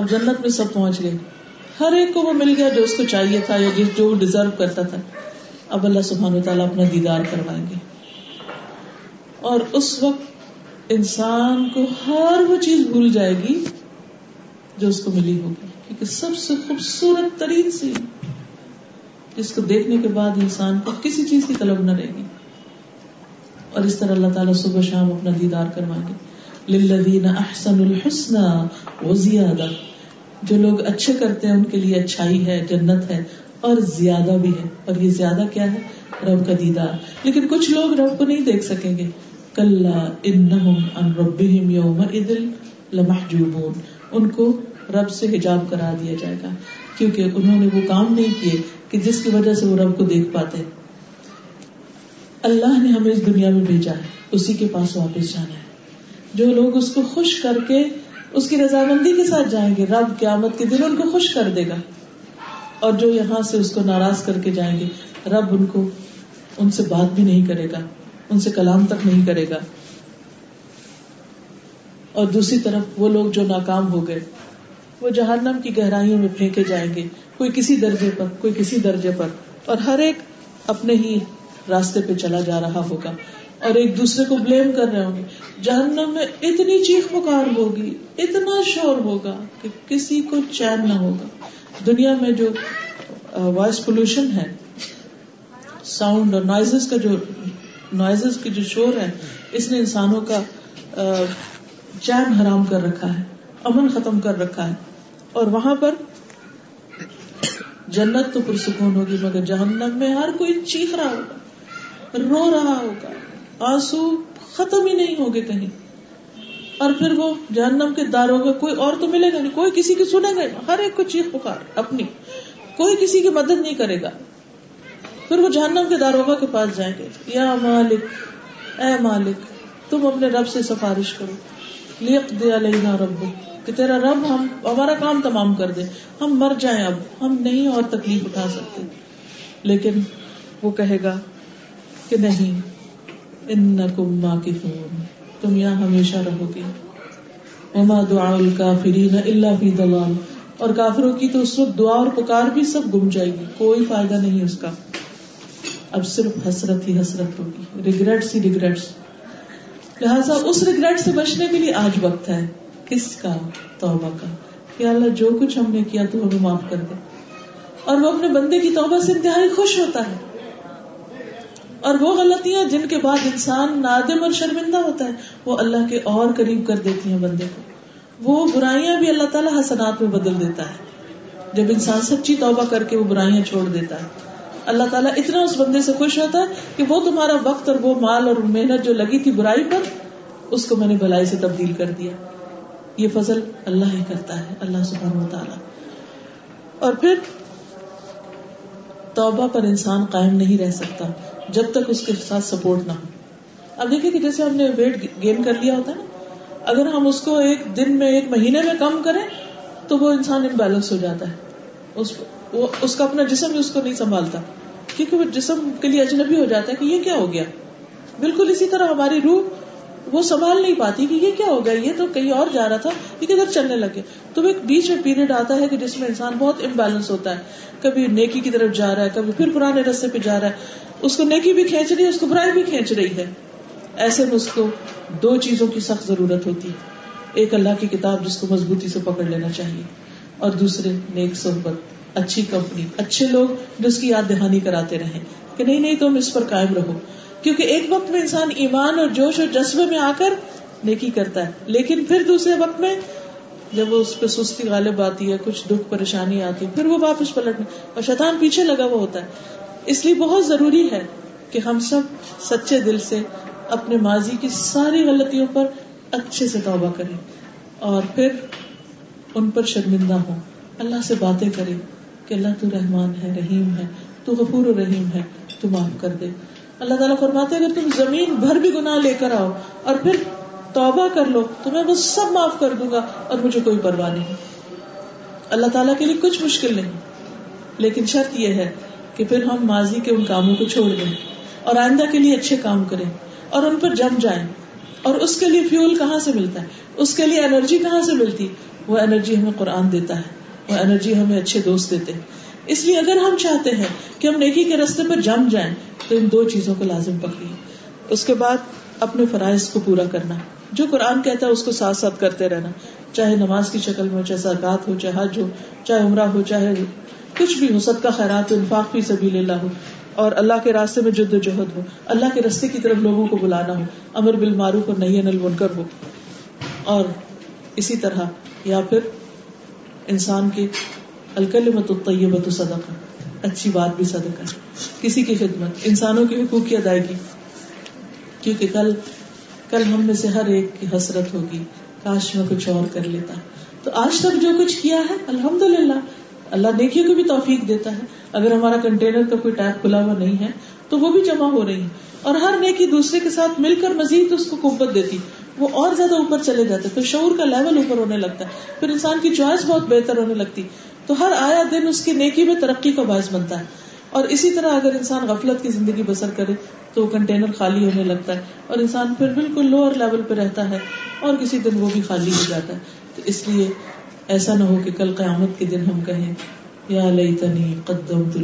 اب جنت میں سب پہنچ گئے ہر ایک کو وہ مل گیا جو اس کو چاہیے تھا یا جس جو ڈیزرو کرتا تھا اب اللہ سبحان تعالیٰ اپنا دیدار کروائیں گے اور اس وقت انسان کو ہر وہ چیز بھول جائے گی جو اس کو ملی ہوگی کیونکہ سب سے خوبصورت ترین سی جس کو دیکھنے کے بعد انسان کو کسی چیز کی طلب نہ رہے گی اور اس طرح اللہ تعالیٰ صبح شام اپنا دیدار کروائیں گے للذین احسن الحسن وہ زیادہ جو لوگ اچھے کرتے ہیں ان کے لیے اچھائی ہے جنت ہے اور زیادہ بھی ہے اور یہ زیادہ کیا ہے رب کا دیدار لیکن کچھ لوگ رب کو نہیں دیکھ سکیں گے کل لمحجوبون ان کو رب سے حجاب کرا دیا جائے گا کیونکہ انہوں نے وہ کام نہیں کیے کہ جس کی وجہ سے وہ رب کو دیکھ پاتے اللہ نے ہمیں اس دنیا میں بھیجا ہے اسی کے پاس واپس جانا ہے جو لوگ اس کو خوش کر کے اس کی رضامندی کے ساتھ جائیں گے رب قیامت کے دن ان کو خوش کر دے گا اور جو یہاں سے اس کو ناراض کر کے جائیں گے رب ان کو ان سے بات بھی نہیں کرے گا ان سے کلام تک نہیں کرے گا اور دوسری طرف وہ لوگ جو ناکام ہو گئے وہ جہنم کی گہرائیوں میں پھینکے جائیں گے کوئی کسی درجے پر کوئی کسی درجے پر اور ہر ایک اپنے ہی راستے پہ چلا جا رہا ہوگا اور ایک دوسرے کو بلیم کر رہے ہوں گے جہنم میں اتنی چیخ پکار ہوگی اتنا شور ہوگا کہ کسی کو چین نہ ہوگا دنیا میں جو وائس پولوشن ہے ساؤنڈ اور کا جو کی جو شور ہے اس نے انسانوں کا چین حرام کر رکھا ہے امن ختم کر رکھا ہے اور وہاں پر جنت تو پرسکون ہوگی مگر جہنم میں ہر کوئی چیخ رہا ہوگا رو رہا ہوگا آنسو ختم ہی نہیں ہوگے کہیں اور پھر وہ جہنم کے داروگا کوئی اور تو ملے گا نہیں کوئی کسی کی سنے گا ہر ایک کو چیخ پکار اپنی کوئی کسی کی مدد نہیں کرے گا پھر وہ جہنم کے داروگا کے پاس جائیں گے یا مالک اے مالک تم اپنے رب سے سفارش کرو لیک دیا لینا رب کہ تیرا رب ہم ہمارا کام تمام کر دے ہم مر جائیں اب ہم نہیں اور تکلیف اٹھا سکتے لیکن وہ کہے گا کہ نہیں انکم ماکفون تم یہاں ہمیشہ رہو گے وما دعا الكافرین الا فی دلال اور کافروں کی تو اس وقت دعا اور پکار بھی سب گم جائے گی کوئی فائدہ نہیں اس کا اب صرف حسرت ہی حسرت ہوگی ریگریٹس ہی ریگریٹس لہٰذا اس ریگریٹ سے بچنے کے لیے آج وقت ہے کس کا توبہ کا کہ اللہ جو کچھ ہم نے کیا تو ہمیں معاف کر دے اور وہ اپنے بندے کی توبہ سے انتہائی خوش ہوتا ہے اور وہ غلطیاں جن کے بعد انسان نادم اور شرمندہ ہوتا ہے وہ اللہ کے اور قریب کر دیتی ہیں بندے کو وہ برائیاں بھی اللہ تعالیٰ حسنات میں بدل دیتا ہے جب انسان سچی توبہ کر کے وہ برائیاں چھوڑ دیتا ہے اللہ تعالیٰ اتنا اس بندے سے خوش ہوتا ہے کہ وہ تمہارا وقت اور وہ مال اور محنت جو لگی تھی برائی پر اس کو میں نے بلائی سے تبدیل کر دیا یہ فضل اللہ ہی کرتا ہے اللہ سب تعالیٰ اور پھر توبہ پر انسان قائم نہیں رہ سکتا جب تک اس کے ساتھ سپورٹ نہ ہو اب کہ جیسے ہم نے ویٹ گین کر لیا ہوتا ہے نا اگر ہم اس کو ایک دن میں ایک مہینے میں کم کریں تو وہ انسان امبیلنس ہو جاتا ہے اس اس وہ کا اپنا جسم بھی اس کو نہیں سنبھالتا کیونکہ وہ جسم کے لیے اجنبی ہو جاتا ہے کہ یہ کیا ہو گیا بالکل اسی طرح ہماری روح وہ سنبھال نہیں پاتی کہ یہ کیا ہوگا یہ تو کہیں اور جا رہا تھا یہ کدھر چلنے لگے تو ایک بیچ میں پیریڈ آتا ہے کہ جس میں انسان بہت امبیلنس ہوتا ہے کبھی نیکی کی طرف جا رہا ہے کبھی پھر پرانے رستے پہ جا رہا ہے اس کو نیکی بھی کھینچ رہی ہے اس کو برائی بھی کھینچ رہی ہے ایسے میں اس کو دو چیزوں کی سخت ضرورت ہوتی ہے ایک اللہ کی کتاب جس کو مضبوطی سے پکڑ لینا چاہیے اور دوسرے نیک صحبت اچھی کمپنی اچھے لوگ جو اس کی یاد دہانی کراتے رہے کہ نہیں نہیں تم اس پر قائم رہو کیونکہ ایک وقت میں انسان ایمان اور جوش اور جذبے میں آ کر نیکی کرتا ہے لیکن پھر دوسرے وقت میں جب وہ اس پہ سستی غالب آتی ہے کچھ دکھ پریشانی آتی ہے پھر وہ واپس پلٹنے اور شیطان پیچھے لگا ہوا ہوتا ہے اس لیے بہت ضروری ہے کہ ہم سب سچے دل سے اپنے ماضی کی ساری غلطیوں پر اچھے سے توبہ کریں اور پھر ان پر شرمندہ ہوں اللہ سے باتیں کریں کہ اللہ تو رحمان ہے رحیم ہے تو غفور و رحیم ہے تو معاف کر دے اللہ تعالیٰ فرماتے اگر تم زمین بھر بھی گناہ لے کر آؤ اور پھر توبہ کر لو تو میں وہ سب معاف کر دوں گا اور مجھے کوئی پرواہ نہیں اللہ تعالیٰ کے لیے کچھ مشکل نہیں لیکن شرط یہ ہے کہ پھر ہم ماضی کے ان کاموں کو چھوڑ دیں اور آئندہ کے لیے اچھے کام کریں اور ان پر جم جائیں اور اس کے لیے فیول کہاں سے ملتا ہے اس کے لیے انرجی کہاں سے ملتی وہ انرجی ہمیں قرآن دیتا ہے وہ انرجی ہمیں اچھے دوست دیتے ہیں اس لیے اگر ہم چاہتے ہیں کہ ہم نیکی کے رستے پر جم جائیں تو ان دو چیزوں کو لازم پکڑیے اس کے بعد اپنے فرائض کو پورا کرنا جو قرآن کہتا ہے اس کو ساتھ ساتھ کرتے رہنا چاہے نماز کی شکل میں ہو چاہے سرگات ہو چاہے حج ہو چاہے عمرہ ہو چاہے کچھ بھی ہو سب کا ہو انفاق بھی لے لا ہو اور اللہ کے راستے میں جد و جہد ہو اللہ کے رستے کی طرف لوگوں کو بلانا ہو امر بالمعروف مارو کو انل منکر ہو اور اسی طرح یا پھر انسان کے الکل صدقہ اچھی بات بھی صدقہ کسی کی خدمت انسانوں کی حقوق کی ادائیگی کیونکہ کل کل ہم میں سے ہر ایک کی حسرت ہوگی کاش میں کچھ اور کر لیتا تو آج تک جو کچھ کیا ہے الحمد للہ اللہ دیکھیے کو بھی توفیق دیتا ہے اگر ہمارا کنٹینر کا کوئی ٹائپ کھلا ہوا نہیں ہے تو وہ بھی جمع ہو رہی ہے اور ہر نیکی دوسرے کے ساتھ مل کر مزید اس کو قوت دیتی وہ اور زیادہ اوپر چلے جاتے پھر شعور کا لیول اوپر ہونے لگتا ہے پھر انسان کی چوائس بہت بہتر ہونے لگتی تو ہر آیا دن اس کی نیکی میں ترقی کا باعث بنتا ہے اور اسی طرح اگر انسان غفلت کی زندگی بسر کرے تو وہ کنٹینر خالی ہونے لگتا ہے اور انسان پھر بالکل لیول پہ رہتا ہے اور کسی دن وہ بھی خالی ہو جاتا ہے تو اس لیے ایسا نہ ہو کہ کل قیامت کے دن ہم کہیں لئی تنی قدم تو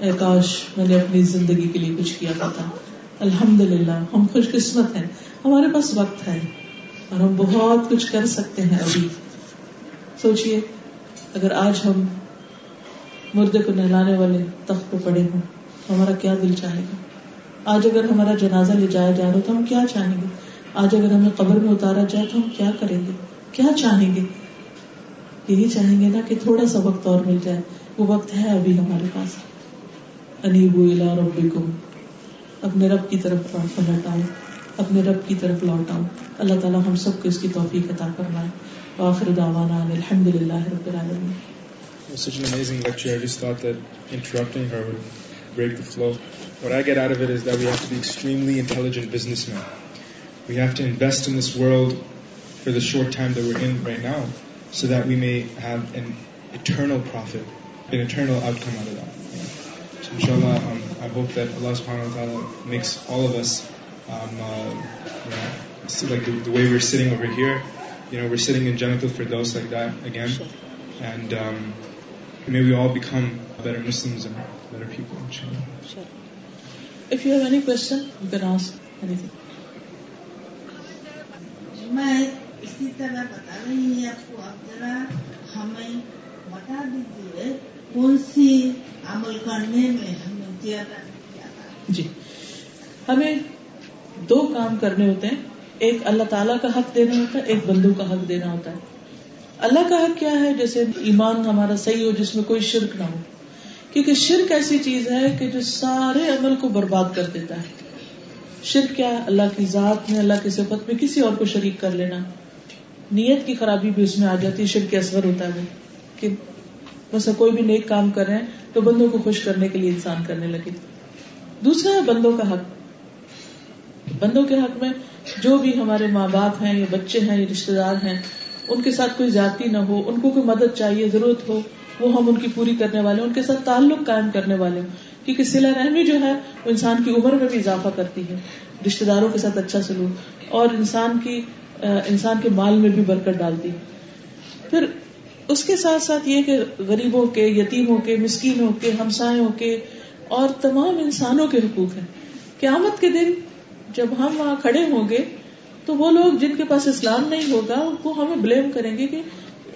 اے کاش میں نے اپنی زندگی کے لیے کچھ کیا تھا الحمد للہ ہم خوش قسمت ہیں ہمارے پاس وقت ہے اور ہم بہت کچھ کر سکتے ہیں ابھی سوچیے اگر آج ہم مردے کو نہلانے والے تخت پہ پڑے ہوں ہمارا کیا دل چاہے گا آج اگر ہمارا جنازہ لے جایا جا رہا تو ہم کیا چاہیں گے آج اگر ہمیں قبر میں اتارا جائے تو ہم کیا کیا کریں گے گے چاہیں یہی چاہیں گے نا کہ تھوڑا سا وقت اور مل جائے وہ وقت ہے ابھی ہمارے پاس کو اپنے رب کی طرف آؤ اپنے رب کی طرف لوٹ آؤ اللہ تعالیٰ ہم سب کو اس کی توفیق عطا کروائے وآخر دعوانا عن الحمد لله رب العالمين It was such an amazing lecture. I just thought that interrupting her would break the flow. What I get out of it is that we have to be extremely intelligent businessmen. We have to invest in this world for the short time that we're in right now so that we may have an eternal profit, an eternal outcome out of that. So, inshallah, um, I hope that Allah subhanahu wa ta'ala makes all of us um, uh, you know, like the, the way we're sitting over here. جی ہمیں دو کام کرنے ہوتے ہیں ایک اللہ تعالیٰ کا حق دینا ہوتا ہے ایک بندو کا حق دینا ہوتا ہے اللہ کا حق کیا ہے جیسے ایمان ہمارا صحیح ہو جس میں کوئی شرک نہ ہو کیونکہ شرک ایسی چیز ہے ہے کہ جو سارے عمل کو برباد کر دیتا شرک کیا اللہ اللہ کی کی ذات میں میں صفت کسی اور کو شریک کر لینا نیت کی خرابی بھی اس میں آ جاتی ہے شرک اثر ہوتا ہے کہ بس کوئی بھی نیک کام کر رہے ہیں تو بندوں کو خوش کرنے کے لیے انسان کرنے لگے دوسرا ہے بندوں کا حق بندوں کے حق میں جو بھی ہمارے ماں باپ ہیں یا بچے ہیں یا رشتے دار ہیں ان کے ساتھ کوئی ذاتی نہ ہو ان کو کوئی مدد چاہیے ضرورت ہو وہ ہم ان کی پوری کرنے والے ان کے ساتھ تعلق قائم کرنے والے ہوں کیونکہ سلا رحمی جو ہے وہ انسان کی عمر میں بھی اضافہ کرتی ہے رشتے داروں کے ساتھ اچھا سلوک اور انسان کی انسان کے مال میں بھی برکت ڈالتی ہے پھر اس کے ساتھ ساتھ یہ کہ غریبوں کے یتیموں کے مسکینوں کے ہمسایوں کے اور تمام انسانوں کے حقوق ہیں قیامت کے دن جب ہم وہاں کھڑے ہوں گے تو وہ لوگ جن کے پاس اسلام نہیں ہوگا وہ ہمیں بلیم کریں گے کہ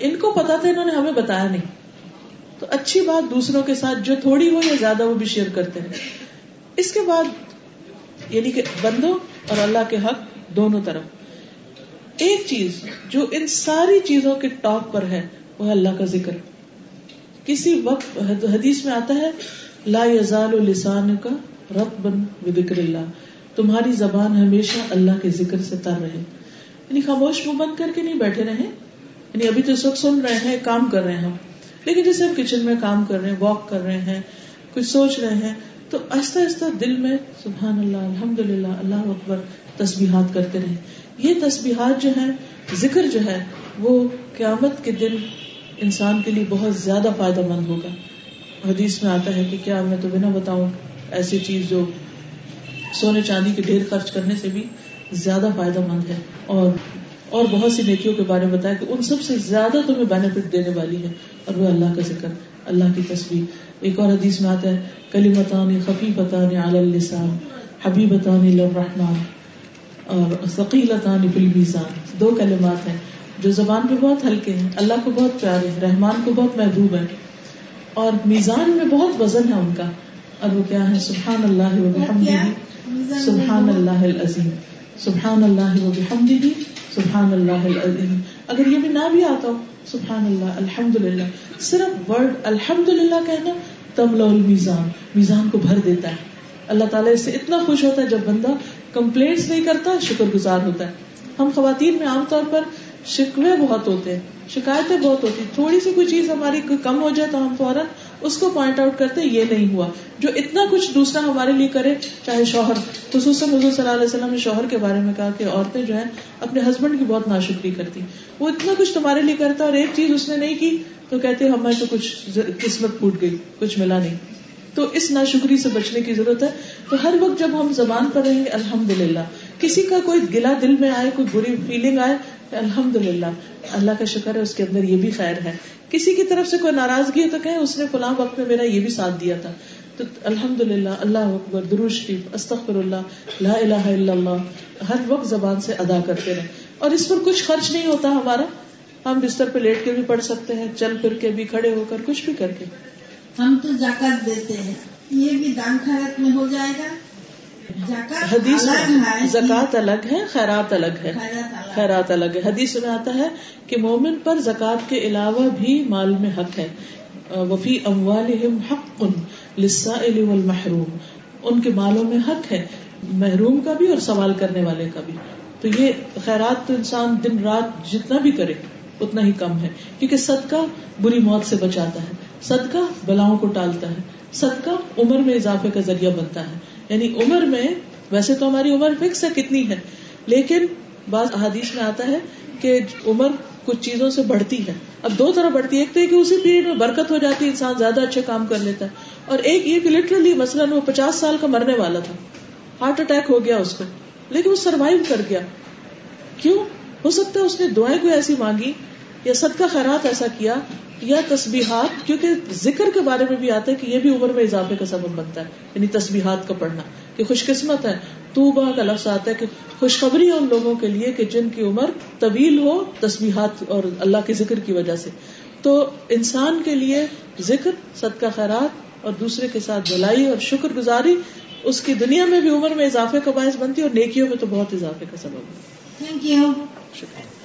ان کو پتا تھا انہوں نے ہمیں بتایا نہیں تو اچھی بات دوسروں کے ساتھ جو تھوڑی ہو یا زیادہ وہ بھی شیئر کرتے ہیں اس کے بعد یعنی کہ بندوں اور اللہ کے حق دونوں طرف ایک چیز جو ان ساری چیزوں کے ٹاپ پر ہے وہ اللہ کا ذکر کسی وقت حدیث میں آتا ہے لا یزال لسان کا رب بن ذکر اللہ تمہاری زبان ہمیشہ اللہ کے ذکر سے تر رہے یعنی خاموش منہ بند کر کے نہیں بیٹھے رہے یعنی ابھی تو اس وقت سن رہے ہیں کام کر رہے ہیں ہم لیکن جیسے ہم کچن میں کام کر رہے ہیں واک کر رہے ہیں کچھ سوچ رہے ہیں تو آہستہ آہستہ دل میں سبحان اللہ الحمد للہ اللہ اکبر تسبیحات کرتے رہے یہ تسبیحات جو ہے ذکر جو ہے وہ قیامت کے دن انسان کے لیے بہت زیادہ فائدہ مند ہوگا حدیث میں آتا ہے کہ کیا میں تو بنا بتاؤں ایسی چیز جو سونے چاندی کے ڈھیر خرچ کرنے سے بھی زیادہ فائدہ مند ہے اور اور بہت سی نیکیوں کے بارے میں بتایا کہ ان سب سے زیادہ تمہیں بینیفٹ دینے والی ہے اور وہ اللہ کا ذکر اللہ کی تصویر ایک اور حدیث میں آتا ہے کلی آتے کلیم السان حبیب عطعی الرحمان اور ثقیل تعان بالمیزان دو کلمات ہیں جو زبان پہ بہت ہلکے ہیں اللہ کو بہت پیارے ہیں رحمان کو بہت محبوب ہے اور میزان میں بہت وزن ہے ان کا اور وہ کیا ہے سبحان اللہ سبحان اللہ العظیم العظیم سبحان سبحان اللہ اللہ اگر یہ بھی نہ بھی آتا ہوں کہنا تم المیزان میزان کو بھر دیتا ہے اللہ تعالیٰ اس سے اتنا خوش ہوتا ہے جب بندہ کمپلینٹس نہیں کرتا شکر گزار ہوتا ہے ہم خواتین میں عام طور پر شکوے بہت ہوتے ہیں شکایتیں بہت ہوتی تھوڑی سی کوئی چیز ہماری کم ہو جائے تو ہم فوراً اس کو پوائنٹ آؤٹ کرتے یہ نہیں ہوا جو اتنا کچھ دوسرا ہمارے لیے کرے چاہے شوہر خصوصاً حضور صلی اللہ علیہ وسلم نے شوہر کے بارے میں کہا کہ عورتیں جو ہیں اپنے ہسبینڈ کی بہت ناشکری کرتی وہ اتنا کچھ تمہارے لیے کرتا اور ایک چیز اس نے نہیں کی تو ہم ہمیں تو کچھ قسمت پھوٹ گئی کچھ ملا نہیں تو اس ناشکری سے بچنے کی ضرورت ہے تو ہر وقت جب ہم زبان پر رہیں گے الحمد للہ کسی کا کوئی گلا دل میں آئے کوئی بری فیلنگ آئے الحمد للہ اللہ کا شکر ہے اس کے اندر یہ بھی خیر ہے کسی کی طرف سے کوئی ناراضگی تو کہ اس نے فلاں وقت میں میرا یہ بھی ساتھ دیا تھا تو الحمد للہ اللہ اکبر دروش شریف استخر اللہ لا الہ الا اللہ ہر وقت زبان سے ادا کرتے رہے اور اس پر کچھ خرچ نہیں ہوتا ہمارا ہم بستر پہ لیٹ کے بھی پڑھ سکتے ہیں چل پھر کے بھی کھڑے ہو کر کچھ بھی کر کے ہم تو زکات دیتے ہیں یہ بھی دان خیرت میں ہو جائے گا حدیث زکوٰۃ الگ ہے خیرات الگ ہے خیرات الگ ہے حدیث میں آتا ہے کہ مومن پر زکات کے علاوہ بھی مال میں حق ہے وفی اموال حق والمحروم ان کے مالوں میں حق ہے محروم کا بھی اور سوال کرنے والے کا بھی تو یہ خیرات تو انسان دن رات جتنا بھی کرے اتنا ہی کم ہے کیونکہ سد کا بری موت سے بچاتا ہے سد کا کو ٹالتا ہے صدقہ کا عمر میں اضافے کا ذریعہ بنتا ہے یعنی عمر میں ویسے تو ہماری عمر فکس ہے کتنی ہے لیکن بعض میں آتا ہے کہ عمر کچھ چیزوں سے بڑھتی ہے اب دو طرح بڑھتی ہے ایک تو اسی پیریڈ میں برکت ہو جاتی ہے انسان زیادہ اچھے کام کر لیتا ہے اور ایک یہ کہ لٹرلی مثلاً وہ پچاس سال کا مرنے والا تھا ہارٹ اٹیک ہو گیا اس کو لیکن وہ سروائو کر گیا کیوں ہو سکتا ہے اس نے دعائیں کوئی ایسی مانگی یا صدقہ کا خیرات ایسا کیا یا تسبیحات کیونکہ ذکر کے بارے میں بھی آتا ہے کہ یہ بھی عمر میں اضافے کا سبب بنتا ہے یعنی تصبیحات کا پڑھنا کہ خوش قسمت ہے تو کا لفظ آتا ہے کہ خوشخبری ہے ان لوگوں کے لیے کہ جن کی عمر طویل ہو تسبیحات اور اللہ کے ذکر کی وجہ سے تو انسان کے لیے ذکر صدقہ خیرات اور دوسرے کے ساتھ بلائی اور شکر گزاری اس کی دنیا میں بھی عمر میں اضافے کا باعث بنتی ہے اور نیکیوں میں تو بہت اضافے کا سبب تھینک یو شکریہ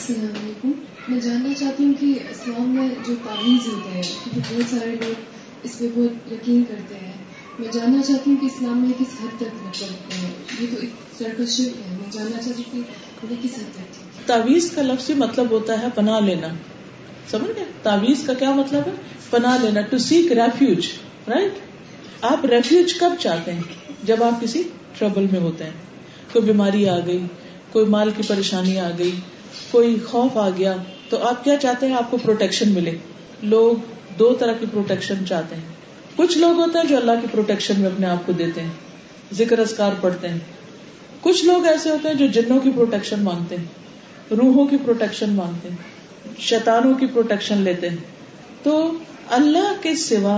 السلام علیکم میں جاننا چاہتی ہوں کہ اسلام میں جو تعویذ ہوتا ہے کیونکہ بہت سارے لوگ اس پہ بہت یقین کرتے ہیں میں جاننا چاہتی ہوں کہ اسلام میں کس حد تک مطلب ہے یہ تو ایک سرکشپ ہے میں جاننا چاہتی ہوں کہ یہ کس حد تک تعویذ کا لفظ مطلب ہوتا ہے پناہ لینا سمجھ گئے تعویذ کا کیا مطلب ہے بنا لینا ٹو سیک ریفیوج رائٹ آپ ریفیوج کب چاہتے ہیں جب آپ کسی ٹربل میں ہوتے ہیں کوئی بیماری آ گئی کوئی مال کی پریشانی آ گئی کوئی خوف آ گیا تو آپ کیا چاہتے ہیں آپ کو پروٹیکشن ملے لوگ دو طرح کی پروٹیکشن چاہتے ہیں کچھ لوگ ہوتے ہیں جو اللہ کی پروٹیکشن میں اپنے آپ کو دیتے ہیں ذکر اذکار پڑھتے ہیں کچھ لوگ ایسے ہوتے ہیں جو جنوں کی پروٹیکشن مانگتے ہیں روحوں کی پروٹیکشن مانگتے ہیں شیطانوں کی پروٹیکشن لیتے ہیں تو اللہ کے سوا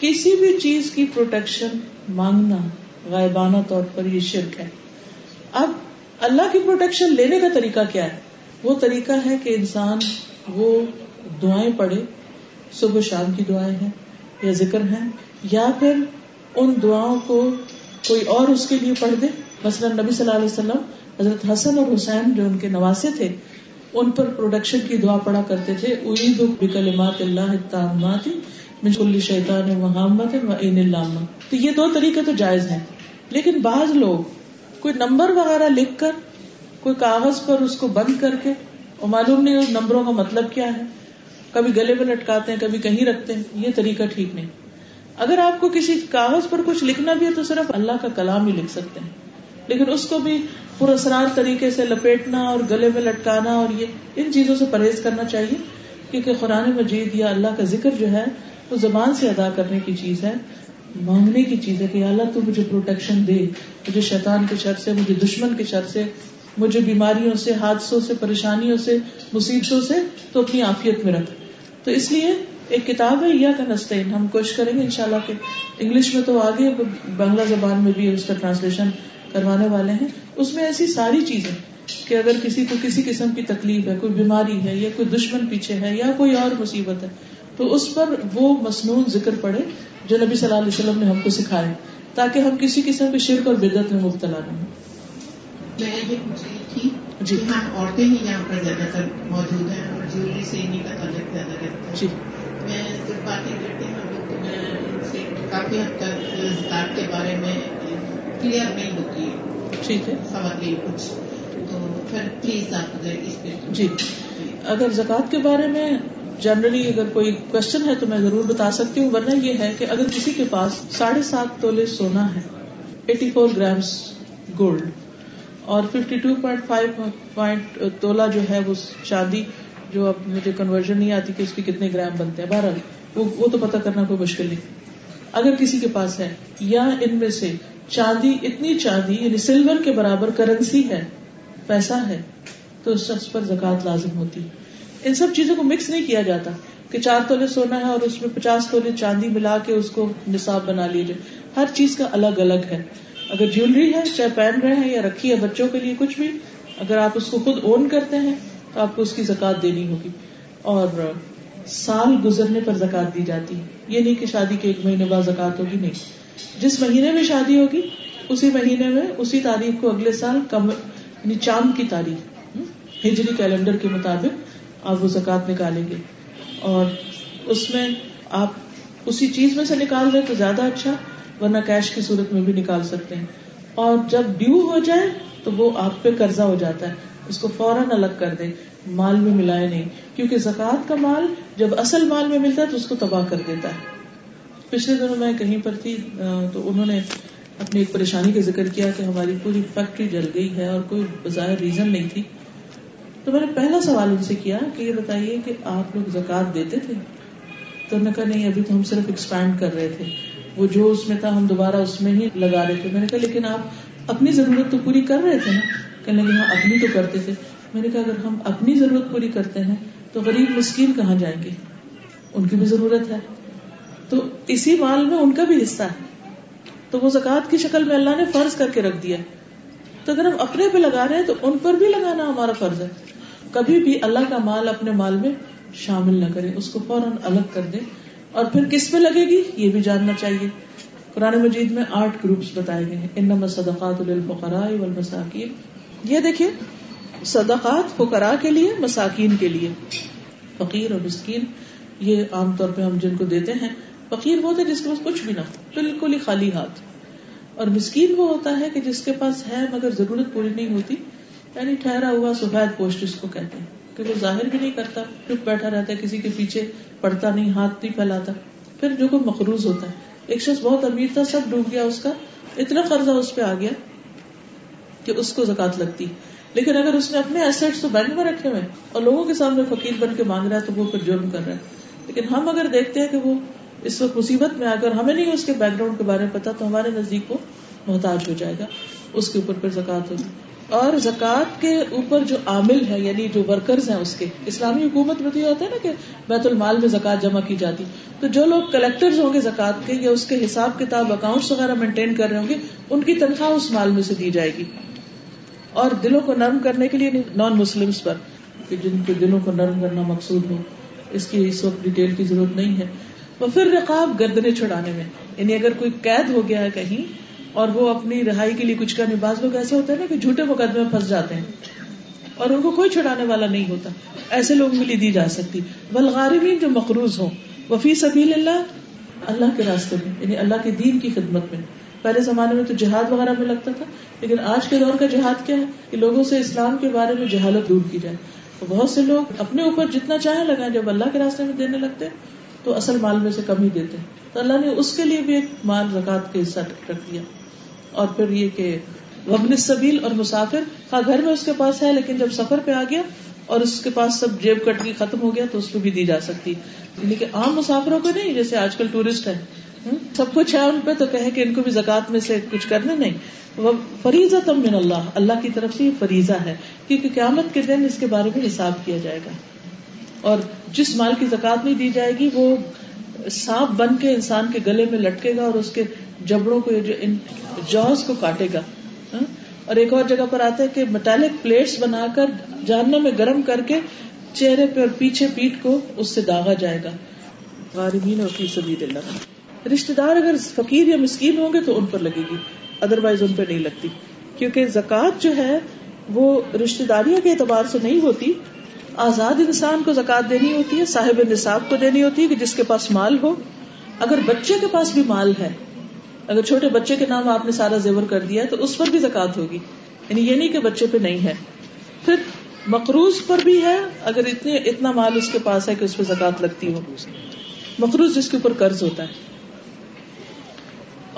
کسی بھی چیز کی پروٹیکشن مانگنا غائبانہ طور پر یہ شرک ہے اب اللہ کی پروٹیکشن لینے کا طریقہ کیا ہے وہ طریقہ ہے کہ انسان وہ دعائیں پڑھے صبح شام کی دعائیں ہیں یا ذکر ہیں یا پھر ان دعاؤں کو کوئی اور اس کے لیے پڑھ دے مثلا نبی صلی اللہ علیہ وسلم حضرت حسن اور حسین جو ان کے نواسے تھے ان پر پروڈکشن کی دعا پڑا کرتے تھے عید عبی کلمات اللہ تاہماتی مسالطان محمد تو یہ دو طریقے تو جائز ہیں لیکن بعض لوگ کوئی نمبر وغیرہ لکھ کر کوئی کاغذ پر اس کو بند کر کے اور معلوم نہیں نمبروں کا مطلب کیا ہے کبھی گلے میں لٹکاتے ہیں کبھی کہیں رکھتے ہیں یہ طریقہ ٹھیک نہیں اگر آپ کو کسی کاغذ پر کچھ لکھنا بھی ہے تو صرف اللہ کا کلام ہی لکھ سکتے ہیں لیکن اس کو بھی پورا طریقے سے لپیٹنا اور گلے میں لٹکانا اور یہ ان چیزوں سے پرہیز کرنا چاہیے کیونکہ قرآن مجید یا اللہ کا ذکر جو ہے وہ زبان سے ادا کرنے کی چیز ہے مانگنے کی چیز ہے کہ اللہ تو مجھے پروٹیکشن دے مجھے شیطان کے شر سے مجھے دشمن کے شر سے مجھے بیماریوں سے حادثوں سے پریشانیوں سے مصیبتوں سے تو اپنی عافیت میں رکھ تو اس لیے ایک کتاب ہے یا کا نسطین ہم کوشش کریں گے ان شاء اللہ کے انگلش میں تو آگے بنگلہ زبان میں بھی اس کا ٹرانسلیشن کروانے والے ہیں اس میں ایسی ساری چیزیں کہ اگر کسی کو کسی قسم کی تکلیف ہے کوئی بیماری ہے یا کوئی دشمن پیچھے ہے یا کوئی اور مصیبت ہے تو اس پر وہ مصنون ذکر پڑے جو نبی صلی اللہ علیہ وسلم نے ہم کو سکھائے تاکہ ہم کسی قسم کی شرک اور بدت میں مبتلا نہ ہوں جی ہاں عورتیں ہی یہاں پر زیادہ تر موجود ہیں جی میں کافی حد تک میں کلیئر نہیں ہوتی ٹھیک ہے سوال یہ کچھ تو جی۔, جی اگر زکوات کے بارے میں جنرلی اگر کوئی کوشچن ہے تو میں ضرور بتا سکتی ہوں ورنہ یہ ہے کہ اگر کسی کے پاس ساڑھے سات تولے سونا ہے ایٹی فور گرامس گولڈ اور fifty two point five point تولا جو ہے وہ چاندی جو اب مجھے کنورژن نہیں آتی کہ اس کے کتنے گرام بنتے ہیں بہرحال وہ تو پتا کرنا کوئی مشکل نہیں اگر کسی کے پاس ہے یا ان میں سے چاندی اتنی چاندی یعنی سلور کے برابر کرنسی ہے پیسہ ہے تو اس شخص پر زکات لازم ہوتی ان سب چیزوں کو مکس نہیں کیا جاتا کہ چار تولے سونا ہے اور اس میں پچاس تولے چاندی ملا کے اس کو نصاب بنا لیجیے ہر چیز کا الگ الگ ہے اگر جیولری ہے چاہے پہن رہے ہیں یا رکھی ہے بچوں کے لیے کچھ بھی اگر آپ اس کو خود اون کرتے ہیں تو آپ کو اس کی زکات دینی ہوگی اور سال گزرنے پر زکات دی جاتی ہے یہ نہیں کہ شادی کے ایک مہینے بعد زکات ہوگی نہیں جس مہینے میں شادی ہوگی اسی مہینے میں اسی تاریخ کو اگلے سال کم یعنی چاند کی تاریخ ہجری کیلنڈر کے مطابق آپ وہ زکات نکالیں گے اور اس میں آپ اسی چیز میں سے نکال رہے تو زیادہ اچھا ورنہ کیش کی صورت میں بھی نکال سکتے ہیں اور جب ڈیو ہو جائے تو وہ آپ پہ قرضہ ہو جاتا ہے اس کو فوراً الگ کر دے مال میں ملائے نہیں کیونکہ زکوٰۃ کا مال جب اصل مال میں ملتا ہے تو اس کو تباہ کر دیتا ہے پچھلے دنوں میں کہیں پر تھی تو انہوں نے اپنی ایک پریشانی کا ذکر کیا کہ ہماری پوری فیکٹری جل گئی ہے اور کوئی بظاہر ریزن نہیں تھی تو میں نے پہلا سوال ان سے کیا کہ یہ بتائیے کہ آپ لوگ زکوٰۃ دیتے تھے تو انہوں نے کہا نہیں ابھی تو ہم صرف ایکسپینڈ کر رہے تھے وہ جو اس میں تھا ہم دوبارہ اس میں ہی لگا رہے تھے میں نے کہا لیکن آپ اپنی ضرورت تو پوری کر رہے تھے نا کہنے لگے ہاں اپنی تو کرتے تھے میں نے کہا اگر ہم اپنی ضرورت پوری کرتے ہیں تو غریب مسکین کہاں جائیں گے ان کی بھی ضرورت ہے تو اسی مال میں ان کا بھی حصہ ہے تو وہ زکوٰۃ کی شکل میں اللہ نے فرض کر کے رکھ دیا تو اگر ہم اپنے پہ لگا رہے ہیں تو ان پر بھی لگانا ہمارا فرض ہے کبھی بھی اللہ کا مال اپنے مال میں شامل نہ کرے اس کو فوراً الگ کر دیں اور پھر کس پہ لگے گی یہ بھی جاننا چاہیے قرآن مجید میں آٹھ گروپس بتائے گئے ہیں والمساکین یہ دیکھیے صدقات فقرا کے لیے مساکین کے لیے فقیر اور مسکین یہ عام طور پہ ہم جن کو دیتے ہیں فقیر وہ تو جس کے پاس کچھ بھی نہ بالکل ہی خالی ہاتھ اور مسکین وہ ہوتا ہے کہ جس کے پاس ہے مگر ضرورت پوری نہیں ہوتی یعنی ٹھہرا ہوا سفید پوسٹ اس کو کہتے ہیں ظاہر بھی نہیں کرتا چپ بیٹھا رہتا ہے کسی کے پیچھے پڑتا نہیں ہاتھ نہیں پھیلاتا پھر جو کوئی مقروض ہوتا ہے ایک شخص بہت امیر تھا سب ڈوب گیا اس کا اتنا قرضہ اس اس پہ آ گیا کہ کو زکات لگتی لیکن اگر اس نے اپنے تو بینک میں رکھے ہوئے اور لوگوں کے سامنے فقیر بن کے مانگ رہا ہے تو وہ پھر جرم کر رہا ہے لیکن ہم اگر دیکھتے ہیں کہ وہ اس وقت مصیبت میں آ کر ہمیں نہیں اس کے کے بیک گراؤنڈ بارے میں پتا تو ہمارے نزدیک وہ محتاج ہو جائے گا اس کے اوپر پھر زکات ہوگی اور زکوٰۃ کے اوپر جو عامل ہے یعنی جو ورکرز ہیں اس کے اسلامی حکومت میں تو یہ ہوتا ہے نا کہ بیت المال میں زکوٰۃ جمع کی جاتی تو جو لوگ کلیکٹرز ہوں گے اس کے حساب کتاب اکاؤنٹس وغیرہ مینٹین کر رہے ہوں گے ان کی تنخواہ اس مال میں سے دی جائے گی اور دلوں کو نرم کرنے کے لیے نان مسلمس پر کہ جن کے دلوں کو نرم کرنا مقصود ہو اس کی اس وقت ڈیٹیل کی ضرورت نہیں ہے وہ پھر رقاب گردنے چھڑانے میں یعنی اگر کوئی قید ہو گیا ہے کہیں اور وہ اپنی رہائی کے لیے کچھ کرنے بعض لوگ ایسے ہوتے ہیں نا کہ جھوٹے مقدمے پھنس جاتے ہیں اور ان کو کوئی چھڑانے والا نہیں ہوتا ایسے لوگ ملی دی جا سکتی بلغاربین جو مقروض ہوں وفی سبھی اللہ اللہ کے راستے میں یعنی اللہ کے دین کی خدمت میں پہلے زمانے میں تو جہاد وغیرہ میں لگتا تھا لیکن آج کے دور کا جہاد کیا ہے کہ لوگوں سے اسلام کے بارے میں جہالت دور کی جائے بہت سے لوگ اپنے اوپر جتنا چاہیں لگائیں جب اللہ کے راستے میں دینے لگتے تو اصل مال میں سے کم ہی دیتے تو اللہ نے اس کے لیے بھی ایک مال زکات کے حصہ رکھ دیا اور پھر یہ کہ وبن سبیل اور مسافر ہاں گھر میں اس کے پاس ہے لیکن جب سفر پہ آ گیا اور اس کے پاس سب جیب کٹ کے ختم ہو گیا تو اس کو بھی دی جا سکتی لیکن یعنی عام مسافروں کو نہیں جیسے آج کل ٹورسٹ ہیں سب کچھ ہے ان پہ تو کہے کہ ان کو بھی زکات میں سے کچھ کرنے نہیں وہ فریضہ تم من اللہ اللہ کی طرف سے یہ فریضہ ہے کیونکہ قیامت کے دن اس کے بارے میں حساب کیا جائے گا اور جس مال کی زکات نہیں دی جائے گی وہ سانپ بن کے انسان کے گلے میں لٹکے گا اور اس کے جبڑوں کو کو جو ان جوز کاٹے گا ہاں؟ اور ایک اور جگہ پر آتا ہے کہ میٹالک پلیٹس بنا کر جاننے میں گرم کر کے چہرے پہ اور پیچھے پیٹ کو اس سے داغا جائے گا غارمین اور رشتے دار اگر فقیر یا مسکین ہوں گے تو ان پر لگے گی ادروائز ان پہ نہیں لگتی کیونکہ زکوٰۃ زکوۃ جو ہے وہ رشتے داریوں کے اعتبار سے نہیں ہوتی آزاد انسان کو زکات دینی ہوتی ہے صاحب نصاب کو دینی ہوتی ہے کہ جس کے پاس مال ہو اگر بچے کے پاس بھی مال ہے اگر چھوٹے بچے کے نام آپ نے سارا زیور کر دیا ہے تو اس پر بھی زکات ہوگی یعنی یہ نہیں کہ بچے پہ نہیں ہے پھر مقروض پر بھی ہے اگر اتنا مال اس کے پاس ہے کہ اس پہ زکات لگتی ہو مقروض جس کے اوپر قرض ہوتا ہے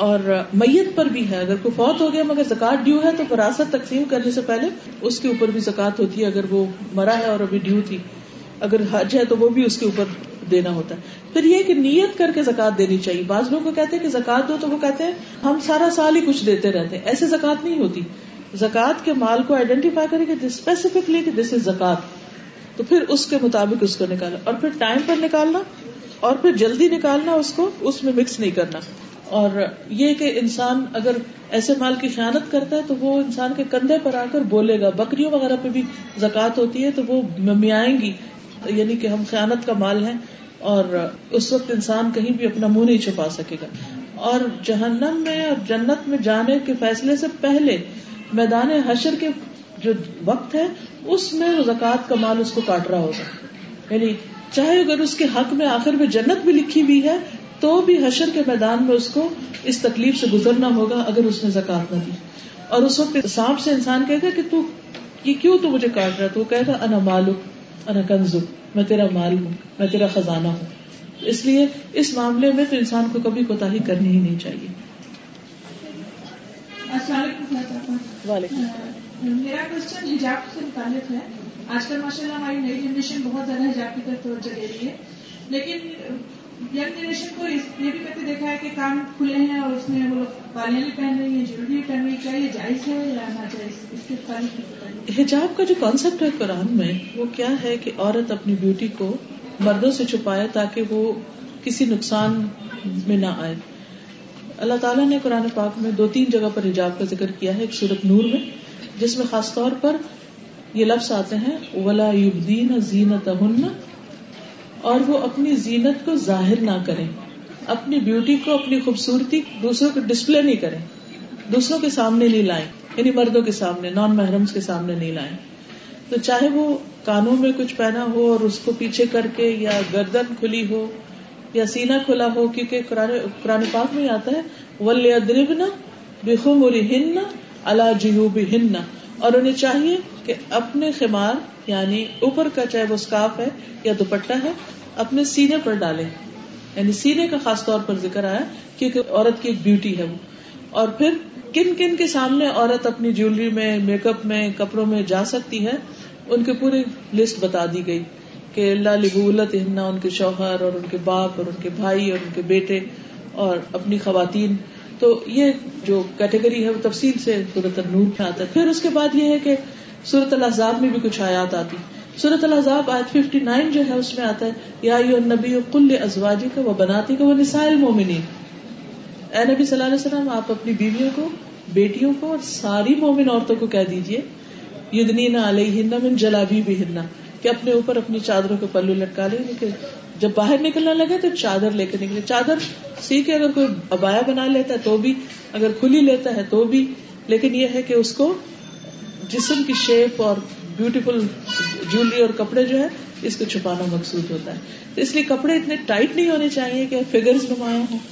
اور میت پر بھی ہے اگر کوئی فوت ہو گیا مگر زکات ڈیو ہے تو وراثت تقسیم کرنے سے پہلے اس کے اوپر بھی زکات ہوتی ہے اگر وہ مرا ہے اور ابھی ڈیو تھی اگر حج ہے تو وہ بھی اس کے اوپر دینا ہوتا ہے پھر یہ کہ نیت کر کے زکات دینی چاہیے بعض لوگوں کو کہتے ہیں کہ زکات دو تو وہ کہتے ہیں ہم سارا سال ہی کچھ دیتے رہتے ہیں ایسے زکات نہیں ہوتی زکات کے مال کو آئیڈینٹیفائی کرے کہ اسپیسیفکلی کہ دس از زکات تو پھر اس کے مطابق اس کو نکالنا اور پھر ٹائم پر نکالنا اور پھر جلدی نکالنا اس کو اس میں مکس نہیں کرنا اور یہ کہ انسان اگر ایسے مال کی خیانت کرتا ہے تو وہ انسان کے کندھے پر آ کر بولے گا بکریوں وغیرہ پہ بھی زکوٰۃ ہوتی ہے تو وہ ممیائیں گی یعنی کہ ہم خیانت کا مال ہیں اور اس وقت انسان کہیں بھی اپنا منہ نہیں چھپا سکے گا اور جہنم میں اور جنت میں جانے کے فیصلے سے پہلے میدان حشر کے جو وقت ہے اس میں زکوٰۃ کا مال اس کو کاٹ رہا ہوگا یعنی چاہے اگر اس کے حق میں آخر میں جنت بھی لکھی ہوئی ہے تو بھی حشر کے میدان میں اس کو اس تکلیف سے گزرنا ہوگا اگر اس نے زکات نہ دی اور اس وقت سانپ سے انسان کہے گا کہ تو یہ کیوں تو مجھے کاٹ رہا تو وہ کہے گا انا مالک انا کنزو میں تیرا مال ہوں میں تیرا خزانہ ہوں اس لیے اس معاملے میں تو انسان کو کبھی کوتا ہی کرنی ہی نہیں چاہیے اچھا، میرا کوشچن حجاب سے متعلق ہے آج کل ماشاء اللہ ہماری نئی جنریشن بہت زیادہ حجاب کی طرف توجہ دے رہی ہے لیکن حجاب کا جو کانسیپٹ ہے قرآن میں وہ کیا ہے کہ عورت اپنی بیوٹی کو مردوں سے چھپائے تاکہ وہ کسی نقصان میں نہ آئے اللہ تعالیٰ نے قرآن پاک میں دو تین جگہ پر حجاب کا ذکر کیا ہے ایک سورت نور میں جس میں خاص طور پر یہ لفظ آتے ہیں ولا اور وہ اپنی زینت کو ظاہر نہ کریں اپنی بیوٹی کو اپنی خوبصورتی دوسروں کو ڈسپلے نہیں کریں دوسروں کے سامنے نہیں لائیں یعنی مردوں کے سامنے نان محروم کے سامنے نہیں لائیں تو چاہے وہ کانوں میں کچھ پہنا ہو اور اس کو پیچھے کر کے یا گردن کھلی ہو یا سینا کھلا ہو کیونکہ قرآن قرآن پاک میں آتا ہے ولی ادربنا بحری ہن الجہوب ہن نہ اور انہیں چاہیے کہ اپنے خیمار یعنی اوپر کا چاہے وہ اسکارف ہے یا دوپٹہ ہے اپنے سینے پر ڈالے یعنی سینے کا خاص طور پر ذکر آیا کیونکہ عورت کی ایک بیوٹی ہے وہ اور پھر کن کن کے سامنے عورت اپنی جیولری میں میک اپ میں کپڑوں میں جا سکتی ہے ان کی پوری لسٹ بتا دی گئی کہ اللہ لبولت ان کے شوہر اور ان کے باپ اور ان کے بھائی اور ان کے بیٹے اور اپنی خواتین تو یہ جو کیٹیگری ہے وہ تفصیل سے صورت النور میں آتا ہے پھر اس کے بعد یہ ہے کہ صورت الزاب میں بھی کچھ آیات آتی صورت الزاب آیت ففٹی نائن جو ہے اس میں آتا ہے یا نبی کل ازواجی کا وہ بناتی کا وہ نسائل مومنی اے نبی صلی اللہ علیہ وسلم آپ اپنی بیویوں کو بیٹیوں کو اور ساری مومن عورتوں کو کہہ دیجیے یدنی نہ علیہ ہندنا من جلابی بھی ہندنا کہ اپنے اوپر اپنی چادروں کے پلو لٹکا لیں کہ جب باہر نکلنے لگے تو چادر لے کے نکلے چادر سی کے اگر کوئی ابایا بنا لیتا ہے تو بھی اگر کھلی لیتا ہے تو بھی لیکن یہ ہے کہ اس کو جسم کی شیپ اور بیوٹیفل جولری اور کپڑے جو ہے اس کو چھپانا مقصود ہوتا ہے اس لیے کپڑے اتنے ٹائٹ نہیں ہونے چاہیے کہ فیگر نمایاں ہوں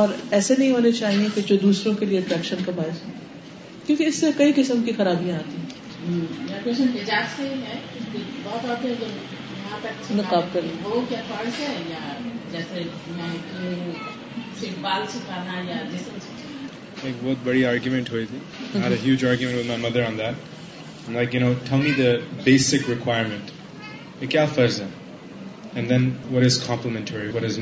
اور ایسے نہیں ہونے چاہیے کہ جو دوسروں کے لیے اٹریکشن کا باعث ہوں کیونکہ اس سے کئی قسم کی خرابیاں آتی ہیں نقاب کر لیں ایک بہت بڑی آرگیومنٹ ہوئی تھی huge argument my mother like you know thing the basic requirement ہے and then what is complementary what is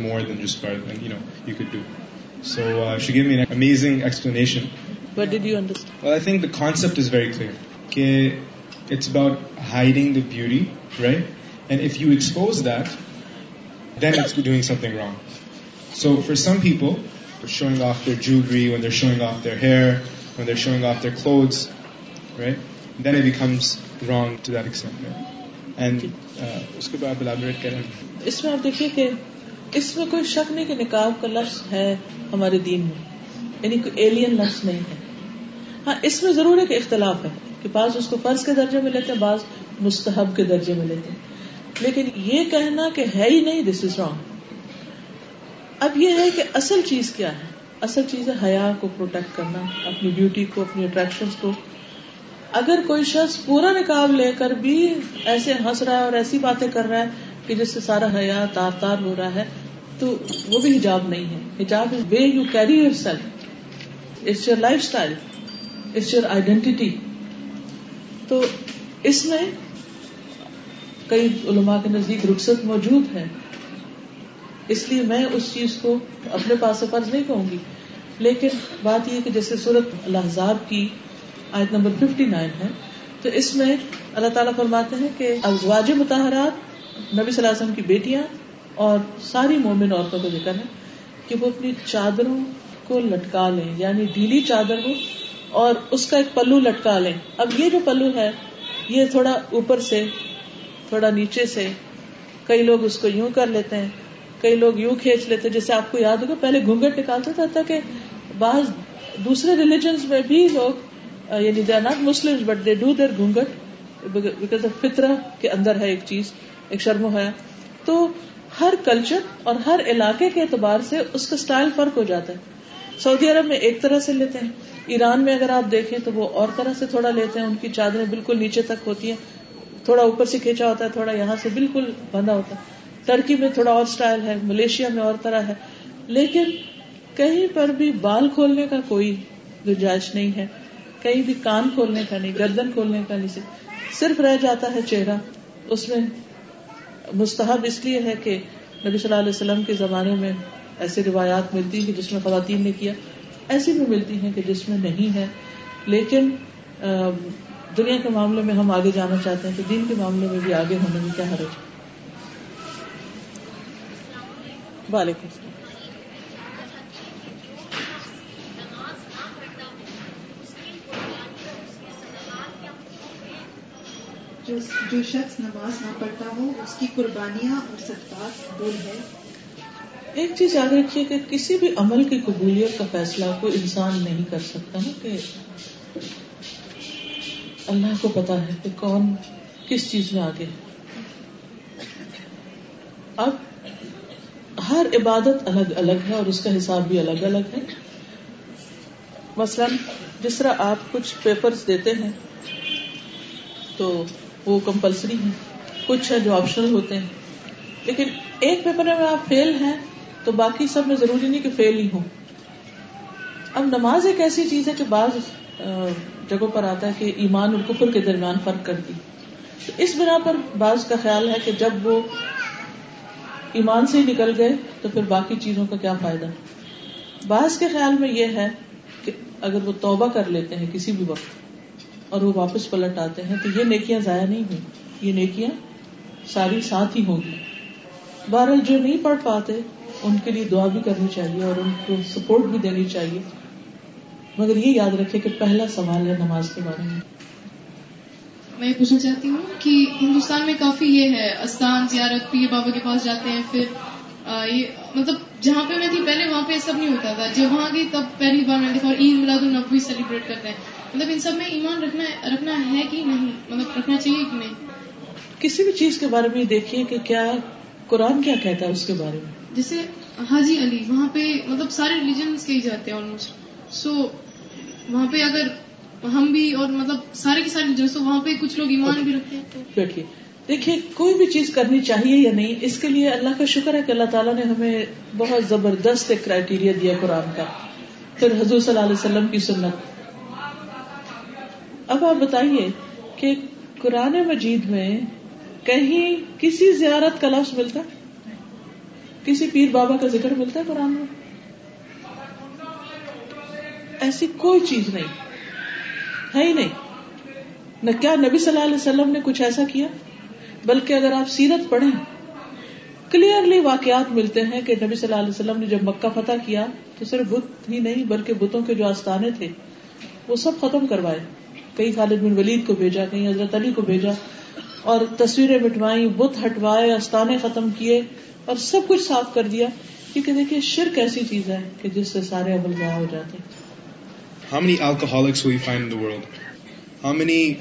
I think the concept is very clear کہ it's about hiding the beauty right اس میں آپ کہ نکاب کا لفظ ہے ہمارے دین میں یعنی کوئی ایلین لفظ نہیں ہے ہاں اس میں ضرور ایک اختلاف ہے کہ بعض اس کو فرض کے درجے میں لیتے ہیں بعض مستحب کے درجے میں لیتے ہیں لیکن یہ کہنا کہ ہے ہی نہیں دس از رانگ اب یہ ہے کہ اصل چیز کیا ہے اصل چیز ہے حیا کو پروٹیکٹ کرنا اپنی بیوٹی کو اپنی اٹریکشن کو اگر کوئی شخص پورا نکاب لے کر بھی ایسے ہنس رہا ہے اور ایسی باتیں کر رہا ہے کہ جس سے سارا حیا تار تار ہو رہا ہے تو وہ بھی حجاب نہیں ہے حجاب is way you carry yourself it's your lifestyle it's your identity تو اس میں کئی علما کے نزدیک رخصت موجود ہے اس لیے میں اس چیز کو اپنے پاس سے فرض نہیں کہوں گی لیکن بات یہ کہ جیسے کی آیت نمبر ففٹی نائن ہے تو اس میں اللہ تعالیٰ فرماتے ہیں کہ متحرات نبی صلی اللہ علیہ وسلم کی بیٹیاں اور ساری مومن عورتوں کو ذکر ہے کہ وہ اپنی چادروں کو لٹکا لیں یعنی ڈھیلی چادر ہو اور اس کا ایک پلو لٹکا لیں اب یہ جو پلو ہے یہ تھوڑا اوپر سے تھوڑا نیچے سے کئی لوگ اس کو یوں کر لیتے ہیں کئی لوگ یوں کھینچ لیتے جیسے آپ کو یاد ہوگا پہلے گھونگٹ نکالتا تھا تاکہ بعض دوسرے ریلیجنس میں بھی لوگ یعنی they they not Muslim but do their ghoonghat because فطرا کے اندر ہے ایک چیز ایک شرم ہے تو ہر کلچر اور ہر علاقے کے اعتبار سے اس کا اسٹائل فرق ہو جاتا ہے سعودی عرب میں ایک طرح سے لیتے ہیں ایران میں اگر آپ دیکھیں تو وہ اور طرح سے تھوڑا لیتے ہیں ان کی چادریں بالکل نیچے تک ہوتی ہیں تھوڑا اوپر سے کھینچا ہوتا ہے تھوڑا یہاں سے بالکل بندھا ہوتا ہے ٹرکی میں تھوڑا اور اسٹائل ہے ملیشیا میں اور طرح ہے لیکن کہیں پر بھی بال کھولنے کا کوئی گنجائش نہیں ہے کہیں بھی کان کھولنے کا نہیں گردن کھولنے کا نہیں صرف رہ جاتا ہے چہرہ اس میں مستحب اس لیے ہے کہ نبی صلی اللہ علیہ وسلم کے زمانے میں ایسی روایات ملتی کہ جس میں خواتین نے کیا ایسی بھی ملتی ہیں کہ جس میں نہیں ہے لیکن دنیا کے معاملے میں ہم آگے جانا چاہتے ہیں تو دین کے معاملے میں بھی آگے ہونے میں کیا حرج ہے وعلیکم السلام جو شخص نماز نہ پڑھتا ہو اس کی قربانیاں اور ہے ایک چیز یاد رکھیے کہ کسی بھی عمل کی قبولیت کا فیصلہ کوئی انسان نہیں کر سکتا کہ اللہ کو پتا ہے کہ کون کس چیز میں آگے اب ہر عبادت الگ الگ ہے اور اس کا حساب بھی الگ الگ ہے مثلا جس طرح آپ کچھ پیپرز دیتے ہیں تو وہ کمپلسری ہیں کچھ ہے جو آپشنل ہوتے ہیں لیکن ایک پیپر میں آپ فیل ہیں تو باقی سب میں ضروری نہیں کہ فیل ہی ہوں اب نماز ایک ایسی چیز ہے کہ بعض جگہوں پر آتا ہے کہ ایمان اور کفر کے درمیان فرق کرتی تو اس بنا پر بعض کا خیال ہے کہ جب وہ ایمان سے ہی نکل گئے تو پھر باقی چیزوں کا کیا فائدہ بعض کے خیال میں یہ ہے کہ اگر وہ توبہ کر لیتے ہیں کسی بھی وقت اور وہ واپس پلٹ آتے ہیں تو یہ نیکیاں ضائع نہیں ہوئی یہ نیکیاں ساری ساتھ ہی ہوگی بارہ جو نہیں پڑھ پاتے ان کے لیے دعا بھی کرنی چاہیے اور ان کو سپورٹ بھی دینی چاہیے مگر یہ یاد رکھے کہ پہلا سوال ہے نماز کے بارے میں میں یہ پوچھنا چاہتی ہوں کہ ہندوستان میں کافی یہ ہے استان زیارت پیر بابا کے پاس جاتے ہیں پھر مطلب جہاں پہ میں تھی پہلے وہاں پہ یہ سب نہیں ہوتا تھا جب وہاں گئی تب پہلی بار میں دیکھا اور عید ملاد النبی سیلیبریٹ کرتے ہیں مطلب ان سب میں ایمان رکھنا رکھنا ہے کہ نہیں مطلب رکھنا چاہیے کہ نہیں کسی بھی چیز کے بارے میں دیکھیے کہ کیا قرآن کیا کہتا ہے اس کے بارے میں جیسے حاجی علی وہاں پہ مطلب سارے ریلیجنس کے ہی جاتے ہیں آلموسٹ سو وہاں پہ اگر ہم بھی اور مطلب سارے کے جو وہاں پہ کچھ لوگ ایمان بھی رکھتے ہیں دیکھیے کوئی بھی چیز کرنی چاہیے یا نہیں اس کے لیے اللہ کا شکر ہے کہ اللہ تعالیٰ نے ہمیں بہت زبردست ایک کرائٹیریا دیا قرآن کا پھر حضور صلی اللہ علیہ وسلم کی سنت اب آپ بتائیے کہ قرآن مجید میں کہیں کسی زیارت کا لفظ ملتا کسی پیر بابا کا ذکر ملتا ہے قرآن میں ایسی کوئی چیز نہیں ہے ہی نہیں نہ کیا نبی صلی اللہ علیہ وسلم نے کچھ ایسا کیا بلکہ اگر آپ سیرت پڑھے کلیئرلی واقعات ملتے ہیں کہ نبی صلی اللہ علیہ وسلم نے جب مکہ فتح کیا تو صرف بت ہی نہیں بلکہ بتوں کے جو آستانے تھے وہ سب ختم کروائے کئی خالد بن ولید کو بھیجا کہیں حضرت علی کو بھیجا اور تصویریں بٹوائی بت ہٹوائے آستانے ختم کیے اور سب کچھ صاف کر دیا کیونکہ دیکھیے شرک ایسی چیز ہے کہ جس سے سارے عمل ضائع ہو جاتے ہیں many alcoholics how many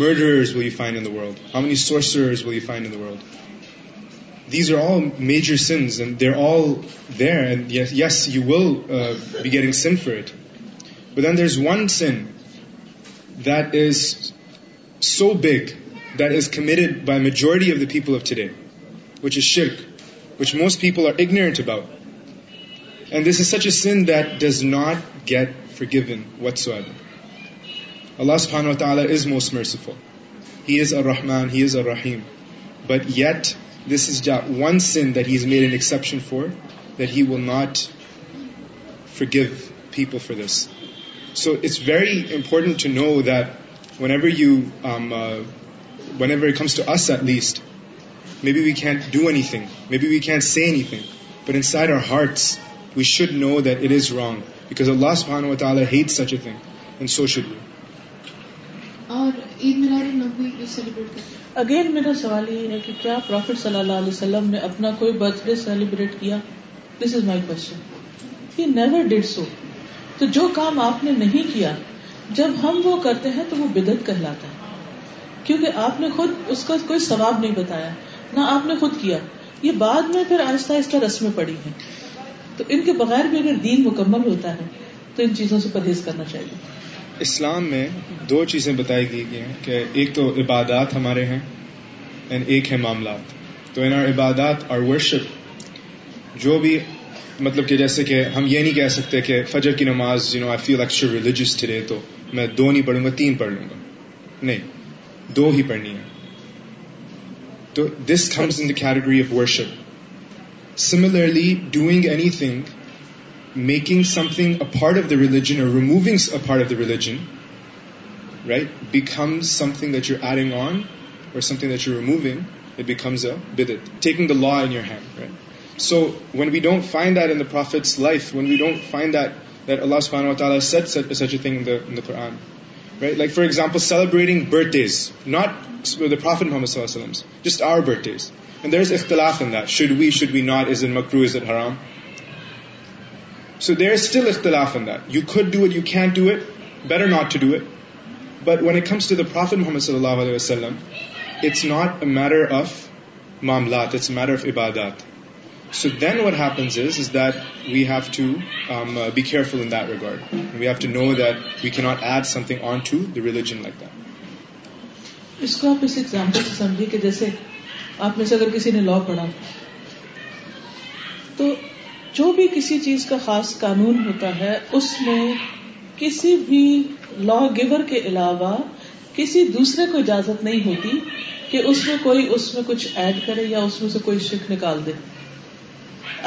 murders how is one that is so big committed by majority which is شرک which most popular about and this is such a that does not get going what so Allah سبانوس merciful he is ارحمان he is ارحیم but yet this is the once head and exception for that he will not forgive people for this so it's very important to know that whenever you whenever comes to us at least maybe we can do anything maybe we can see anything but in hearts again میرا سوال یہ ہے اپنا کوئی birth day تو جو کام آپ نے نہیں کیا جب ہم وہ کرتے ہیں تو وہ ہے کیونکہ آپ نے خود اس کا کوئی ثواب نہیں بتایا نہ آپ نے خود کیا یہ بعد میں پھر آہستہ آہستہ رسمیں پڑی ہیں تو ان کے بغیر بھی اگر دین مکمل ہوتا ہے تو ان چیزوں سے پرہیز کرنا چاہیے اسلام میں دو چیزیں بتائی گئی ہیں کہ ایک تو عبادات ہمارے ہیں اینڈ ایک ہے معاملات تو ان عبادات اور ورشپ جو بھی مطلب کہ جیسے کہ ہم یہ نہیں کہہ سکتے کہ فجر کی نماز you know I feel religious تو میں دو نہیں پڑھوں گا تین پڑھ لوں گا نہیں دو ہی پڑھنی ہے تو this comes in the category of worship Similarly, doing anything, making something a part of the religion or removing a part of the religion, right, becomes something that you're adding on or something that you're removing. It becomes a bid'at, taking the law in your hand, right? So when we don't find that in the Prophet's life, when we don't find that Allah subhanahu wa ta'ala said such a thing in the Quran, like for example celebrating birthdays not the prophet Muhammad ص اللہ وسلم just our birthdays and there is اختلاف in that should we should be not is in مکروز in حرام so there are still اختلاف N do could do it you can do it better not to do it but when it comes to the prophet Muhammad صلی اللہ علیہ وسلم it's not a matter of معاملات it's a matter of عبادات So then what happens is, is that we have to um, uh, be careful in that regard. And we have to know that we cannot add something onto the religion like that. اس کو آپ اس example سے سمجھیے کہ جیسے آپ میں سے اگر کسی نے لا پڑھا تو جو بھی کسی چیز کا خاص قانون ہوتا ہے اس میں کسی بھی لا گیور کے علاوہ کسی دوسرے کو اجازت نہیں ہوتی کہ اس میں کوئی اس میں کچھ ایڈ کرے یا اس میں سے کوئی شک نکال دے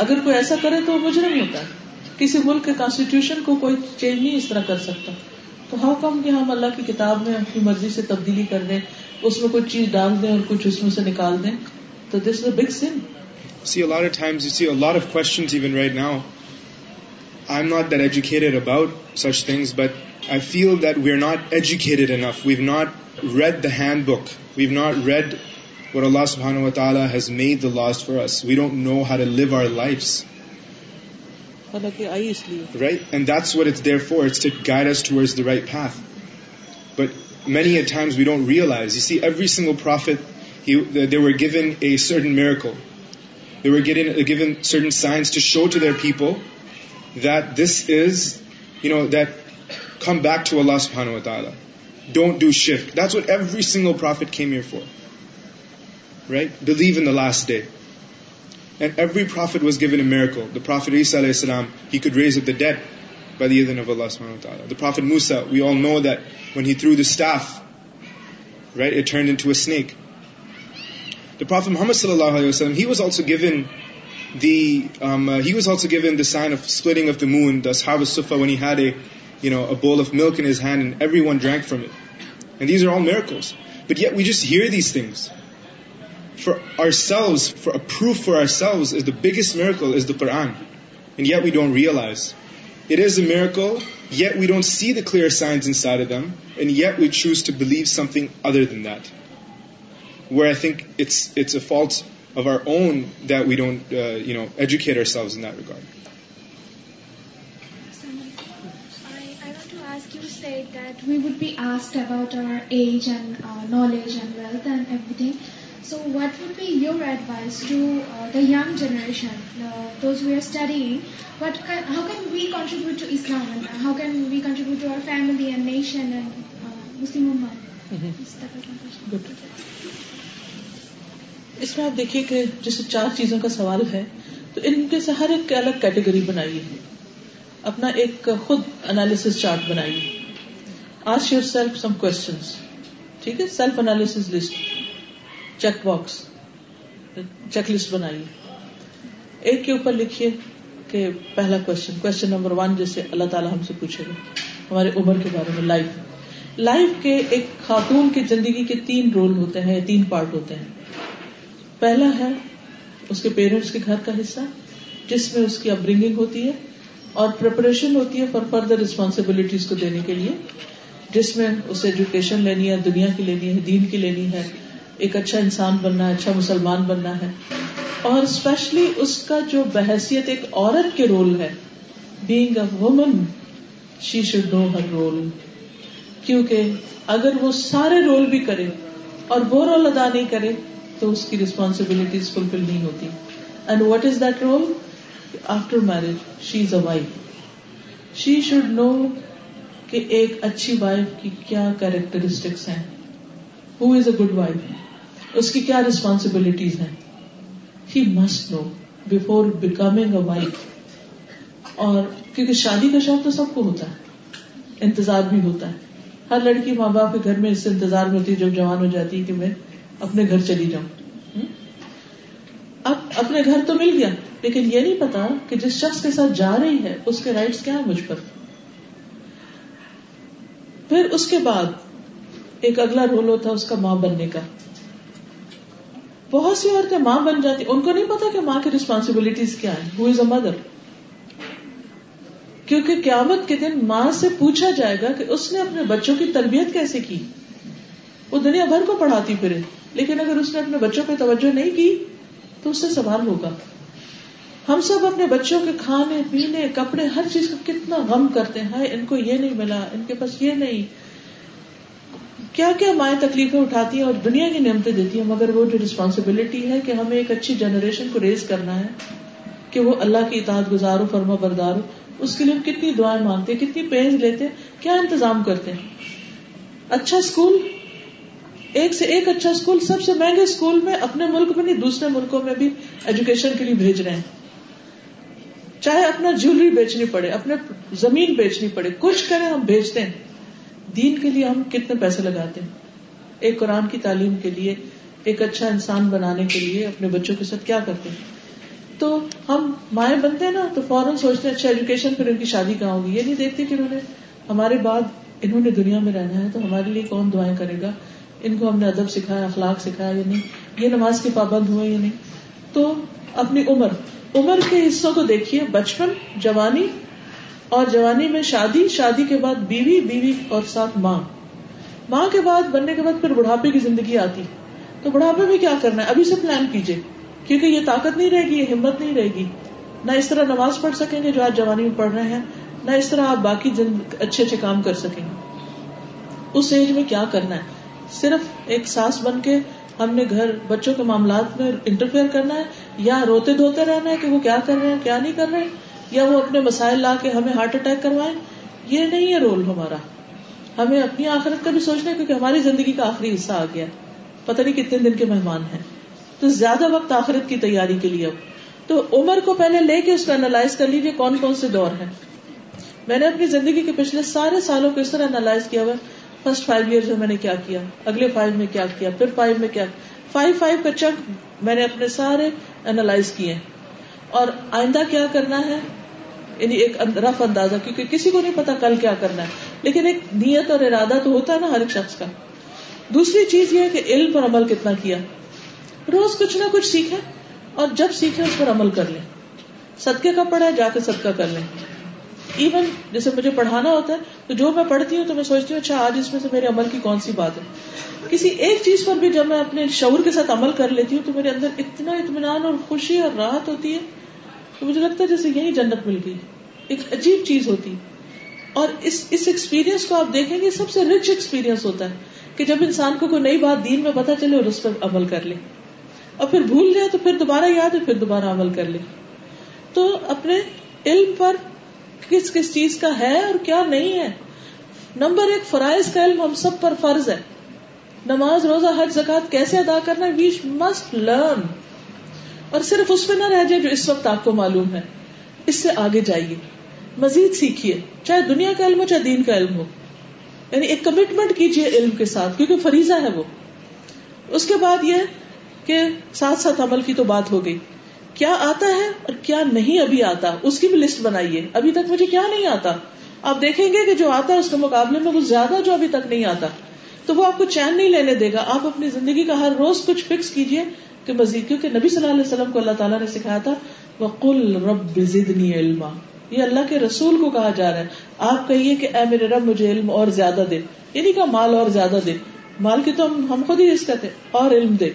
اگر کوئی ایسا کرے تو وہ مجرم ہوتا ہے کسی ملک کے کانسٹیٹیوشن کو کوئی چینج نہیں اس طرح کر سکتا تو ہاؤ کم کہ ہم اللہ کی کتاب میں اپنی مرضی سے تبدیلی کر دیں اس میں کوئی چیز ڈال دیں اور کچھ اس میں سے نکال دیں تو this is a big sin see a lot of times you see a lot of questions even right now I am not that educated about such things but I feel that we are not educated enough we have not read the handbook we have not read لاسٹونٹ no life realise پیپلسانوالی thing for last day عیصل Muhammad from we just hear these things for our proof for selves is the biggest miracle پریئلائز is the miracle yet we don't see the clear then that we I over want so what would be your advice to generation اس میں آپ دیکھیے کہ جس چار چیزوں کا سوال ہے تو ان کے سے ہر ایک الگ کیٹیگری بنائی ہے اپنا ایک خود انالیس چارٹ بنائیے آس یور سیلف سم کو چیک باکس چیک لسٹ بنائیے ایک کے اوپر لکھیے کہ پہلا کوشچن کوشچن نمبر ون جیسے اللہ تعالیٰ ہم سے پوچھے گا ہمارے عمر کے بارے میں لائف لائف کے ایک خاتون کی زندگی کے تین رول ہوتے ہیں تین پارٹ ہوتے ہیں پہلا ہے اس کے پیرنٹس کے گھر کا حصہ جس میں اس کی اپبرنگنگ ہوتی ہے اور پریپریشن ہوتی ہے فار فردر ریسپانسبلٹیز کو دینے کے لیے جس میں اسے ایجوکیشن لینی ہے دنیا کی لینی ہے دین کی لینی ہے ایک اچھا انسان بننا ہے اچھا مسلمان بننا ہے اور اسپیشلی اس کا جو بحثیت ایک عورت کے رول ہے being a woman she should know her role کیونکہ اگر وہ سارے رول بھی کرے اور وہ رول ادا نہیں کرے تو اس کی ریسپانسبلٹیز فلفل نہیں ہوتی and what is that role after marriage she is a wife she should know کہ ایک اچھی وائف کی کیا کیریکٹرسٹکس ہیں who is a good wife اس کی کیا ریسپانسبلٹیز ہیں he must know before becoming a wife اور کیونکہ شادی کا شوق تو سب کو ہوتا ہے انتظار بھی ہوتا ہے ہر لڑکی ماں باپ کے گھر میں اس سے انتظار میں ہوتی ہے جب جوان ہو جاتی ہے کہ میں اپنے گھر چلی جاؤں اب اپنے گھر تو مل گیا لیکن یہ نہیں پتا کہ جس شخص کے ساتھ جا رہی ہے اس کے رائٹس کیا ہیں مجھ پر پھر اس کے بعد ایک اگلا رول ہوتا ہے اس کا ماں بننے کا بہت سی عورتیں ماں بن جاتی ان کو نہیں پتا کہ ماں کی ریسپانسبلٹیز کیا ہیں ہو مدر کیونکہ قیامت کے دن ماں سے پوچھا جائے گا کہ اس نے اپنے بچوں کی تربیت کیسے کی وہ دنیا بھر کو پڑھاتی پھرے لیکن اگر اس نے اپنے بچوں پہ توجہ نہیں کی تو اس سے سوال ہوگا ہم سب اپنے بچوں کے کھانے پینے کپڑے ہر چیز کا کتنا غم کرتے ہیں ان کو یہ نہیں ملا ان کے پاس یہ نہیں کیا کیا مائیں تکلیفیں اٹھاتی ہیں اور دنیا کی نعمتیں دیتی ہیں مگر وہ جو ریسپانسبلٹی ہے کہ ہمیں ایک اچھی جنریشن کو ریز کرنا ہے کہ وہ اللہ کی گزار ہو فرما ہو اس کے لیے ہم کتنی دعائیں مانگتے ہیں کتنی پینز لیتے ہیں کیا انتظام کرتے ہیں اچھا اسکول ایک سے ایک اچھا اسکول سب سے مہنگے اسکول میں اپنے ملک میں نہیں دوسرے ملکوں میں بھی ایجوکیشن کے لیے بھیج رہے ہیں چاہے اپنا جیولری بیچنی پڑے اپنے زمین بیچنی پڑے کچھ کریں ہم بھیجتے ہیں دین کے لیے ہم کتنے پیسے لگاتے ہیں ایک قرآن کی تعلیم کے لیے ایک اچھا انسان بنانے کے لیے اپنے بچوں کے ساتھ کیا کرتے ہیں تو ہم مائیں بنتے ہیں نا تو فوراً سوچتے ہیں اچھا ایجوکیشن ان کی شادی کہاں ہوگی یہ نہیں دیکھتے کہ انہوں نے ہمارے بعد انہوں نے دنیا میں رہنا ہے تو ہمارے لیے کون دعائیں کرے گا ان کو ہم نے ادب سکھایا اخلاق سکھایا یا نہیں یہ نماز کے پابند ہوئے یا نہیں تو اپنی عمر عمر کے حصوں کو دیکھیے بچپن جوانی اور جوانی میں شادی شادی کے بعد بیوی بیوی اور ساتھ ماں ماں کے بعد بننے کے بعد پھر بڑھاپے کی زندگی آتی تو بڑھاپے میں کیا کرنا ہے ابھی سے پلان کیجیے کیونکہ یہ طاقت نہیں رہے گی یہ ہمت نہیں رہے گی نہ اس طرح نماز پڑھ سکیں گے جو آج جوانی میں پڑھ رہے ہیں نہ اس طرح آپ باقی اچھے اچھے کام کر سکیں گے اس ایج میں کیا کرنا ہے صرف ایک ساس بن کے ہم نے گھر بچوں کے معاملات میں انٹرفیئر کرنا ہے یا روتے دھوتے رہنا ہے کہ وہ کیا کر رہے ہیں کیا نہیں کر رہے یا وہ اپنے مسائل لا کے ہمیں ہارٹ اٹیک کروائے یہ نہیں ہے رول ہمارا ہمیں اپنی آخرت کا بھی سوچنا ہے کیونکہ ہماری زندگی کا آخری حصہ آ گیا پتہ نہیں کتنے دن کے مہمان ہیں تو زیادہ وقت آخرت کی تیاری کے لیے تو عمر کو پہلے لے کے اس کا کون کون سے دور ہیں میں نے اپنی زندگی کے پچھلے سارے سالوں کو اس طرح انالائز کیا ہوا فرسٹ فائیو ایئر میں نے کیا کیا اگلے فائیو میں کیا کیا پھر فائیو میں کیا فائیو فائیو کا چک میں نے اپنے سارے انالائز کیے اور آئندہ کیا کرنا ہے یعنی ایک رف اندازہ کیونکہ کسی کو نہیں پتا کل کیا کرنا ہے لیکن ایک نیت اور ارادہ تو ہوتا ہے نا ہر ایک شخص کا دوسری چیز یہ ہے کہ علم پر عمل کتنا کیا روز کچھ نہ کچھ سیکھے اور جب سیکھے اس پر عمل کر لیں صدقے کا پڑھا جا کے صدقہ کر لیں ایون جیسے مجھے پڑھانا ہوتا ہے تو جو میں پڑھتی ہوں تو میں سوچتی ہوں اچھا آج اس میں سے میرے عمل کی کون سی بات ہے کسی ایک چیز پر بھی جب میں اپنے شعور کے ساتھ عمل کر لیتی ہوں تو میرے اندر اتنا اطمینان اور خوشی اور راحت ہوتی ہے مجھے لگتا ہے جیسے یہی جنت مل گئی ایک عجیب چیز ہوتی اور اس کو آپ دیکھیں گے سب سے رچ ایکسپیرینس ہوتا ہے کہ جب انسان کو کوئی نئی بات دین میں پتا چلے اور اس پر عمل کر لے اور پھر بھول جائے تو پھر دوبارہ یاد ہے پھر دوبارہ عمل کر لے تو اپنے علم پر کس کس چیز کا ہے اور کیا نہیں ہے نمبر ایک فرائض کا علم ہم سب پر فرض ہے نماز روزہ ہر زکات کیسے ادا کرنا ویچ مسٹ لرن اور صرف اس پہ نہ رہ جائے جو اس وقت آپ کو معلوم ہے اس سے آگے جائیے مزید سیکھیے چاہے دنیا کا علم ہو چاہے دین کا علم ہو یعنی ایک کمٹمنٹ کیجیے علم کے ساتھ کیونکہ فریضہ ہے وہ اس کے بعد یہ کہ ساتھ ساتھ عمل کی تو بات ہو گئی کیا آتا ہے اور کیا نہیں ابھی آتا اس کی بھی لسٹ بنائیے ابھی تک مجھے کیا نہیں آتا آپ دیکھیں گے کہ جو آتا ہے اس کے مقابلے میں کچھ زیادہ جو ابھی تک نہیں آتا تو وہ آپ کو چین نہیں لینے دے گا آپ اپنی زندگی کا ہر روز کچھ فکس کیجیے کہ مزید کیونکہ نبی صلی اللہ علیہ وسلم کو اللہ تعالیٰ نے سکھایا تھا وہ کل رب زدنی علما یہ اللہ کے رسول کو کہا جا رہا ہے آپ کہیے کہ اے میرے رب مجھے علم اور زیادہ دے یعنی کہ مال اور زیادہ دے مال کی تو ہم خود ہی اس کہتے اور علم دے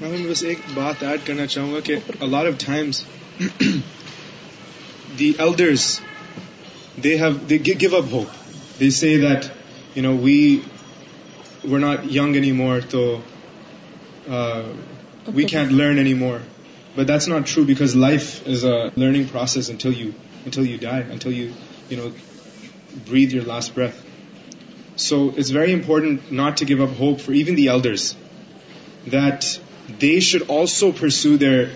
میں بس ایک بات ایڈ کرنا چاہوں گا کہ a lot of times the elders they have they gave up hope they see that you know we we're not young anymore, so uh, we can't learn anymore. But that's not true, because life is a learning process until you die, until you breathe your last breath. So it's very important not to give up hope for even the elders, that they should also pursue their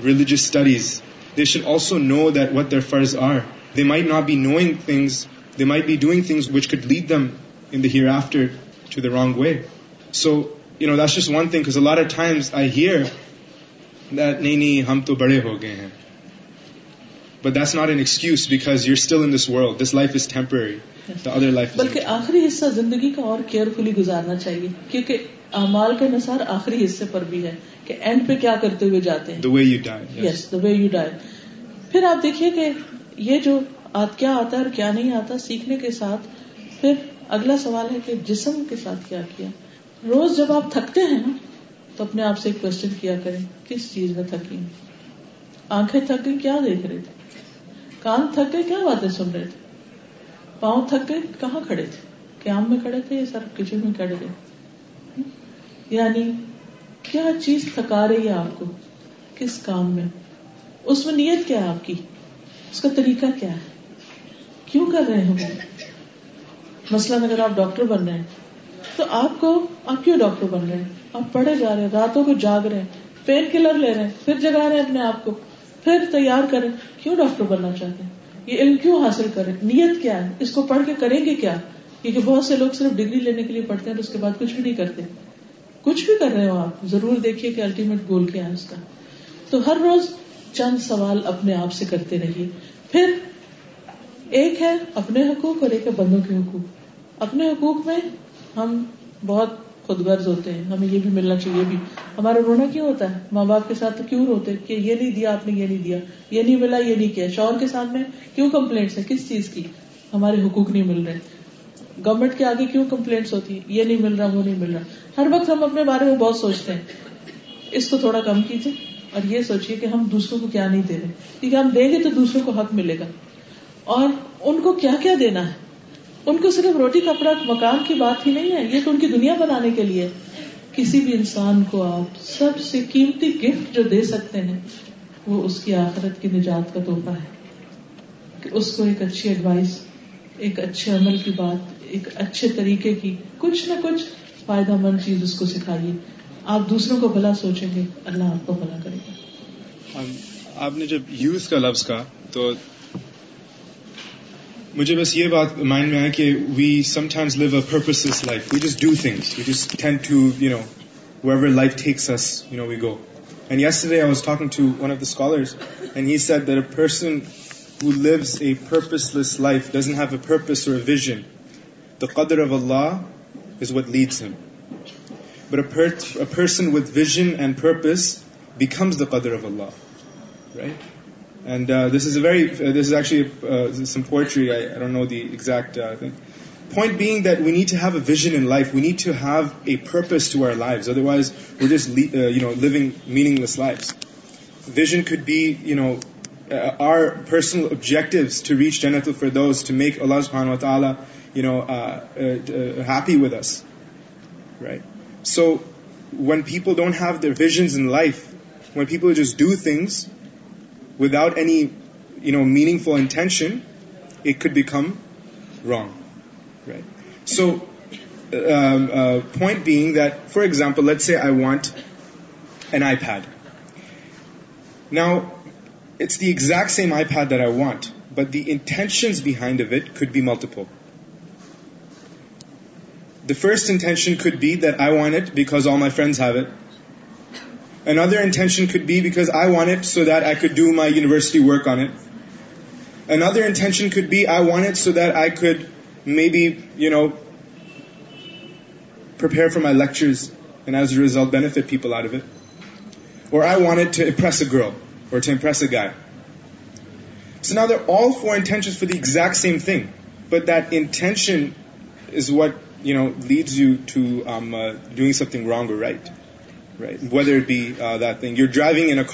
religious studies. They should also know that what their farz are. They might not be knowing things, they might be doing things which could lead them in the hereafter احمال کے انسان آخری حصے پر بھی ہے کہتے ہوئے جاتے ہیں آپ دیکھیے سیکھنے کے ساتھ اگلا سوال ہے کہ جسم کے ساتھ کیا کیا روز جب آپ تھکتے ہیں نا تو اپنے آپ سے کوشچن کیا کریں کس چیز میں تھکی آنکھیں تھک گئی کیا دیکھ رہے رہے تھے تھے کان تھک تھک گئے گئے کیا باتیں سن پاؤں کہاں کھڑے تھے قیام میں کھڑے تھے یا سر کچن میں کھڑے تھے یعنی کیا چیز تھکا رہی ہے آپ کو کس کام میں اس میں نیت کیا ہے آپ کی اس کا طریقہ کیا ہے کیوں کر رہے ہیں مثلاً اگر آپ ڈاکٹر بن رہے ہیں تو آپ کو آپ کیوں ڈاکٹر بن رہے ہیں آپ پڑھے جا رہے ہیں راتوں کو جاگ رہے ہیں پین کلر لے رہے ہیں پھر جگا رہے ہیں اپنے آپ کو پھر تیار کریں کیوں ڈاکٹر بننا چاہتے ہیں یہ علم کیوں حاصل کریں نیت کیا ہے اس کو پڑھ کے کریں گے کیا کیونکہ بہت سے لوگ صرف ڈگری لینے کے لیے پڑھتے ہیں تو اس کے بعد کچھ بھی نہیں کرتے کچھ بھی کر رہے ہو آپ ضرور دیکھیے کہ الٹیمیٹ گول کیا ہے اس کا تو ہر روز چند سوال اپنے آپ سے کرتے رہیے پھر ایک ہے اپنے حقوق اور ایک ہے بندوں کے حقوق اپنے حقوق میں ہم بہت خود غرض ہوتے ہیں ہمیں یہ بھی ملنا چاہیے بھی ہمارا رونا کیوں ہوتا ہے ماں باپ کے ساتھ تو کیوں روتے کہ یہ نہیں دیا آپ نے یہ نہیں دیا یہ نہیں ملا یہ نہیں کیا شوہر کے ساتھ میں کیوں کمپلینٹس ہیں کس چیز کی ہمارے حقوق نہیں مل رہے گورنمنٹ کے آگے کیوں کمپلینٹس ہوتی ہیں یہ نہیں مل رہا وہ نہیں مل رہا ہر وقت ہم اپنے بارے میں بہت سوچتے ہیں اس کو تھوڑا کم کیجیے اور یہ سوچیے کہ ہم دوسروں کو کیا نہیں دے رہے کیونکہ ہم دیں گے تو دوسروں کو حق ملے گا اور ان کو کیا کیا دینا ہے ان کو صرف روٹی کپڑا مکان کی بات ہی نہیں ہے یہ تو ان کی دنیا بنانے کے لیے کسی بھی انسان کو آپ سب سے قیمتی گفٹ جو دے سکتے ہیں وہ اس کی آخرت کی نجات کا تحفہ ہے کہ اس کو ایک اچھی ایڈوائس ایک اچھے عمل کی بات ایک اچھے طریقے کی کچھ نہ کچھ فائدہ مند چیز اس کو سکھائیے آپ دوسروں کو بھلا سوچیں گے اللہ آپ کو بھلا کرے گا آپ نے جب یوز کا لفظ کہا تو مجھے بس یہ بات مائنڈ میں کہ we we we we live purpose do things then to to you you know know life life takes us go and yesterday I was talking one a becomes the قدر of Allah And uh, this is uh, uh, some poetry. I don't know the exact thing. Point being that we need to have a vision in life. We need to have a purpose to our lives. Otherwise, we're just living meaningless lives. Vision could be our personal objectives to reach Jannatul Firdaus, to make Allah Subhanahu wa Taala happy with us, right? So when people don't have their visions in life, when people just do things without any, meaningful intention, it could become wrong, right? So, uh, um, uh, point being that, for example, let's say I want an iPad. Now, it's the exact same iPad that I want, but the intentions behind of it could be multiple. The first intention could be that I want it because all my friends have it, Another intention could be because I want it so that I could do my university work on it. Another intention could be I want it so that I could maybe, prepare for my lectures and as a result benefit people out of it. Or I want it to impress a girl or to impress a guy. So now they're all four intentions for the exact same thing. But that intention is what, leads you to um, uh, doing something wrong or right. Whether bet you driving you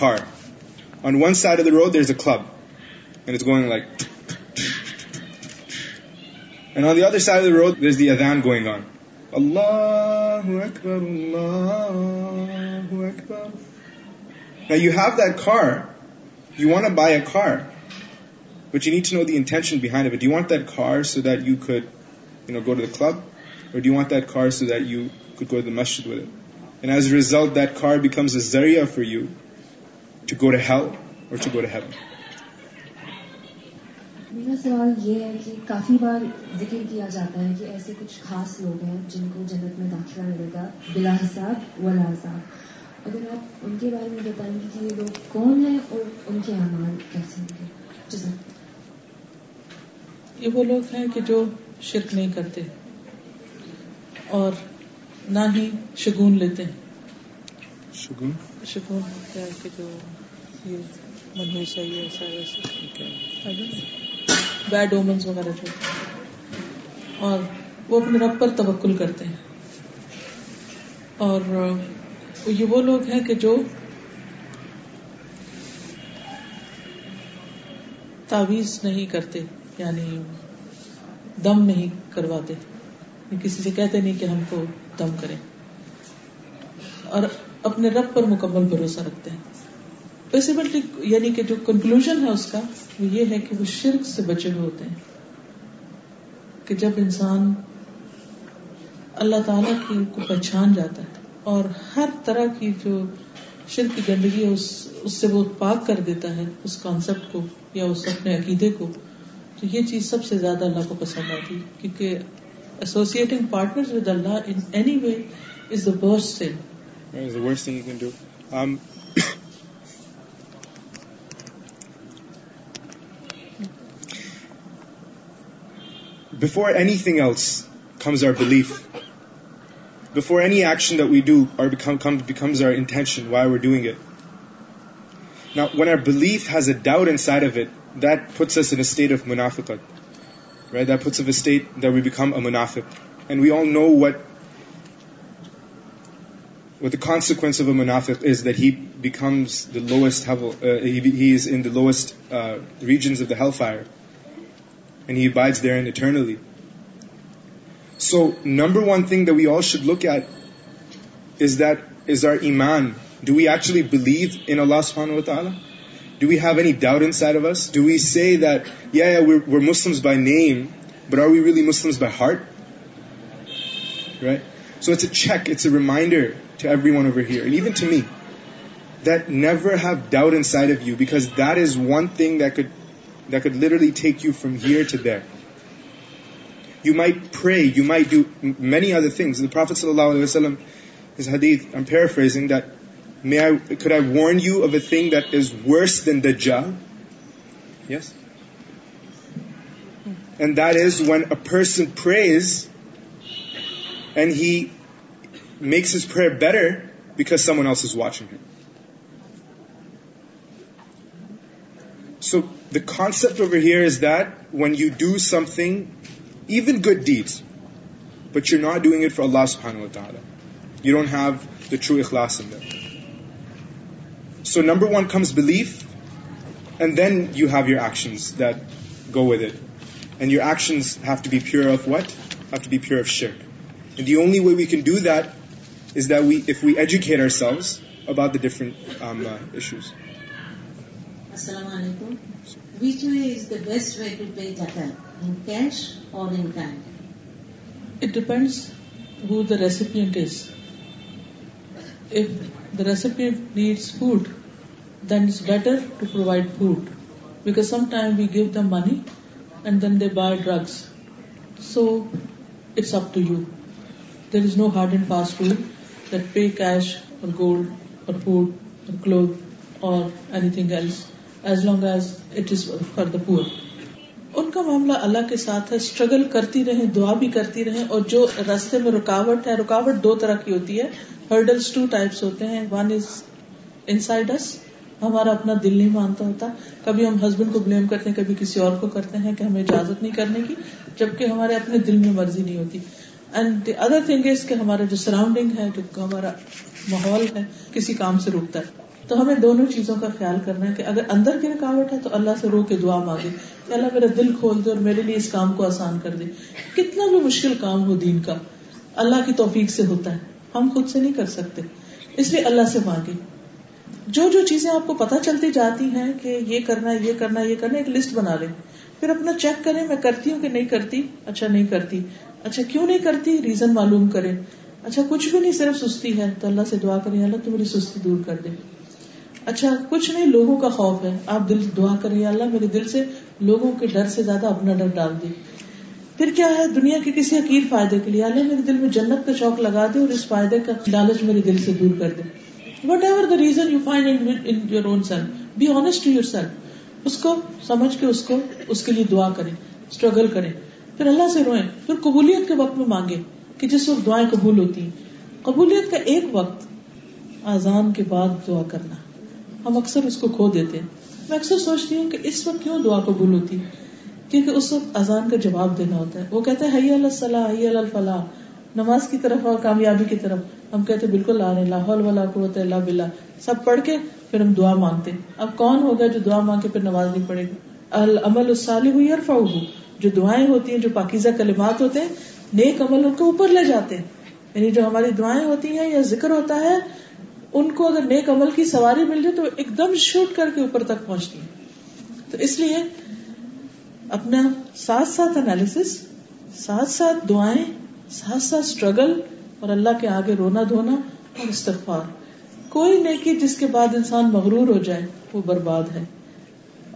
have don't buy a what need no دیشنڈ so that you could so that you could got And as a a result, that car becomes اگر آپ ان کے بارے میں بتائیں گے کہ یہ لوگ کون ہیں اور ان کے اعمال کیسے جی شرک نہیں کرتے اور نہ ہی شگون لیتے ہیں شگون شگون کہ جو ہے ایسا ویسا بیڈ اومنس وغیرہ جو اور وہ اپنے رب پر توکل کرتے ہیں اور یہ وہ لوگ ہیں کہ جو تعویز نہیں کرتے یعنی دم نہیں کرواتے کسی سے کہتے نہیں کہ ہم کو کریں اور اپنے رب پر مکمل بھروسہ رکھتے ہیں یعنی کہ جو کنکلوژ ہے اس کا وہ یہ ہے کہ وہ شرک سے بچے ہوئے ہوتے ہیں کہ جب انسان اللہ تعالی کی کو پہچان جاتا ہے اور ہر طرح کی جو شرک کی گندگی ہے اس اس سے وہ پاک کر دیتا ہے اس کانسیپٹ کو یا اس اپنے عقیدے کو تو یہ چیز سب سے زیادہ اللہ کو پسند آتی کیونکہ before anything else comes belief before any action we do our intention why are doing it نا when our belief has a doubt inside it that puts of منافقت اسٹیٹم منافیف نو ویٹ وانسکوئنس منافیٹ ہی ریجنس bias there eternally so number one thing the we all شک is oh mean do we actually believe in الاس phone do we have any doubt in serious do we set Muslim to me that never have doubt inside if you because dirt is one thing literally take you from here to that you may pray you may do many other things prophet صلی اللہ علیہ وسلم me I I want you O thing that is worse than the جہ and that is when a person prays and he makes is better because someone آؤس is watching so the concept of here is that when you do something even good deeds but you not doing it for Allah سبحان و تعالیٰ you don't have the چو اخلاس ام so number one comes believe and then you have your action your action have to be pure of what to be pure of shade and the only way we can do that is if we educate selves about different the recipient needs food, then it's better to provide food, because sometimes we give them money and then they buy drugs. So it's up to you. There is no hard and fast rule that pay cash or gold or food or clothes or anything else, as long as it is for the poor. کا معاملہ اللہ کے ساتھ ہے struggle کرتی رہے دعا بھی کرتی رہے اور جو رستے میں رکاوٹ ہے رکاوٹ دو طرح کی ہوتی ہے ہرڈل ہوتے ہیں ون از ہمارا اپنا دل نہیں مانتا ہوتا کبھی ہم ہسبینڈ کو بلیم کرتے ہیں کبھی کسی اور کو کرتے ہیں کہ ہمیں اجازت نہیں کرنے کی جبکہ ہمارے اپنے دل میں مرضی نہیں ہوتی اینڈ ادر تھنگ از کہ ہمارا جو سراؤنڈنگ ہے جو ہمارا ماحول ہے کسی کام سے روکتا ہے تو ہمیں دونوں چیزوں کا خیال کرنا ہے کہ اگر اندر کی رکاوٹ ہے تو اللہ سے رو کے دعا مانگے کہ اللہ میرا دل کھول دے اور میرے لیے اس کام کو آسان کر دے کتنا بھی مشکل کام ہو دین کا اللہ کی توفیق سے ہوتا ہے ہم خود سے نہیں کر سکتے اس لیے اللہ سے مانگے جو جو چیزیں آپ کو پتا چلتی جاتی ہیں کہ یہ کرنا یہ کرنا یہ کرنا ایک لسٹ بنا لیں پھر اپنا چیک کریں میں کرتی ہوں کہ نہیں کرتی اچھا نہیں کرتی اچھا کیوں نہیں کرتی ریزن معلوم کریں اچھا کچھ بھی نہیں صرف سستی ہے تو اللہ سے دعا کریں اللہ تو میری سستی دور کر دے اچھا کچھ نہیں لوگوں کا خوف ہے آپ دل دعا کریں اللہ میرے دل سے لوگوں کے ڈر سے زیادہ اپنا ڈر ڈال دے پھر کیا ہے دنیا کے کسی عقیر فائدے کے لیے اللہ میرے دل میں جنت کا شوق لگا دے اور اس فائدے کا لالچ میرے دل سے دور کر دے whatever the reason you find your your own self be honest to self اس کو سمجھ کے اس کو اس کے لیے دعا کرے اسٹرگل کریں پھر اللہ سے روئیں پھر قبولیت کے وقت میں مانگے کہ جس وقت دعائیں قبول ہوتی ہیں قبولیت کا ایک وقت آزان کے بعد دعا کرنا ہم اکثر اس کو کھو دیتے ہیں میں اکثر سوچتی ہوں کہ اس وقت کیوں دعا قبول ہوتی ہے کیونکہ اس وقت اذان کا جواب دینا ہوتا ہے وہ کہتے ہیں الفلاح نماز کی طرف اور کامیابی کی طرف ہم کہتے ہیں بالکل اللہ بلا سب پڑھ کے پھر ہم دعا مانگتے اب کون ہوگا جو دعا مانگ کے پھر نماز نہیں پڑے گا العمل السالی ہوئی اور فاؤ ہو جو دعائیں ہوتی ہیں جو پاکیزہ کلمات ہوتے ہیں نیک عمل ان کو اوپر لے جاتے ہیں یعنی جو ہماری دعائیں ہوتی ہیں یا ذکر ہوتا ہے ان کو اگر نیک عمل کی سواری مل جائے تو ایک دم شوٹ کر کے اوپر تک پہنچتی تو اس لیے اپنا ساتھ ساتھ ساتھ ساتھ ساتھ ساتھ انالیس دعائیں اسٹرگل اور اللہ کے آگے رونا دھونا اور استغفار کوئی نیکی جس کے بعد انسان مغرور ہو جائے وہ برباد ہے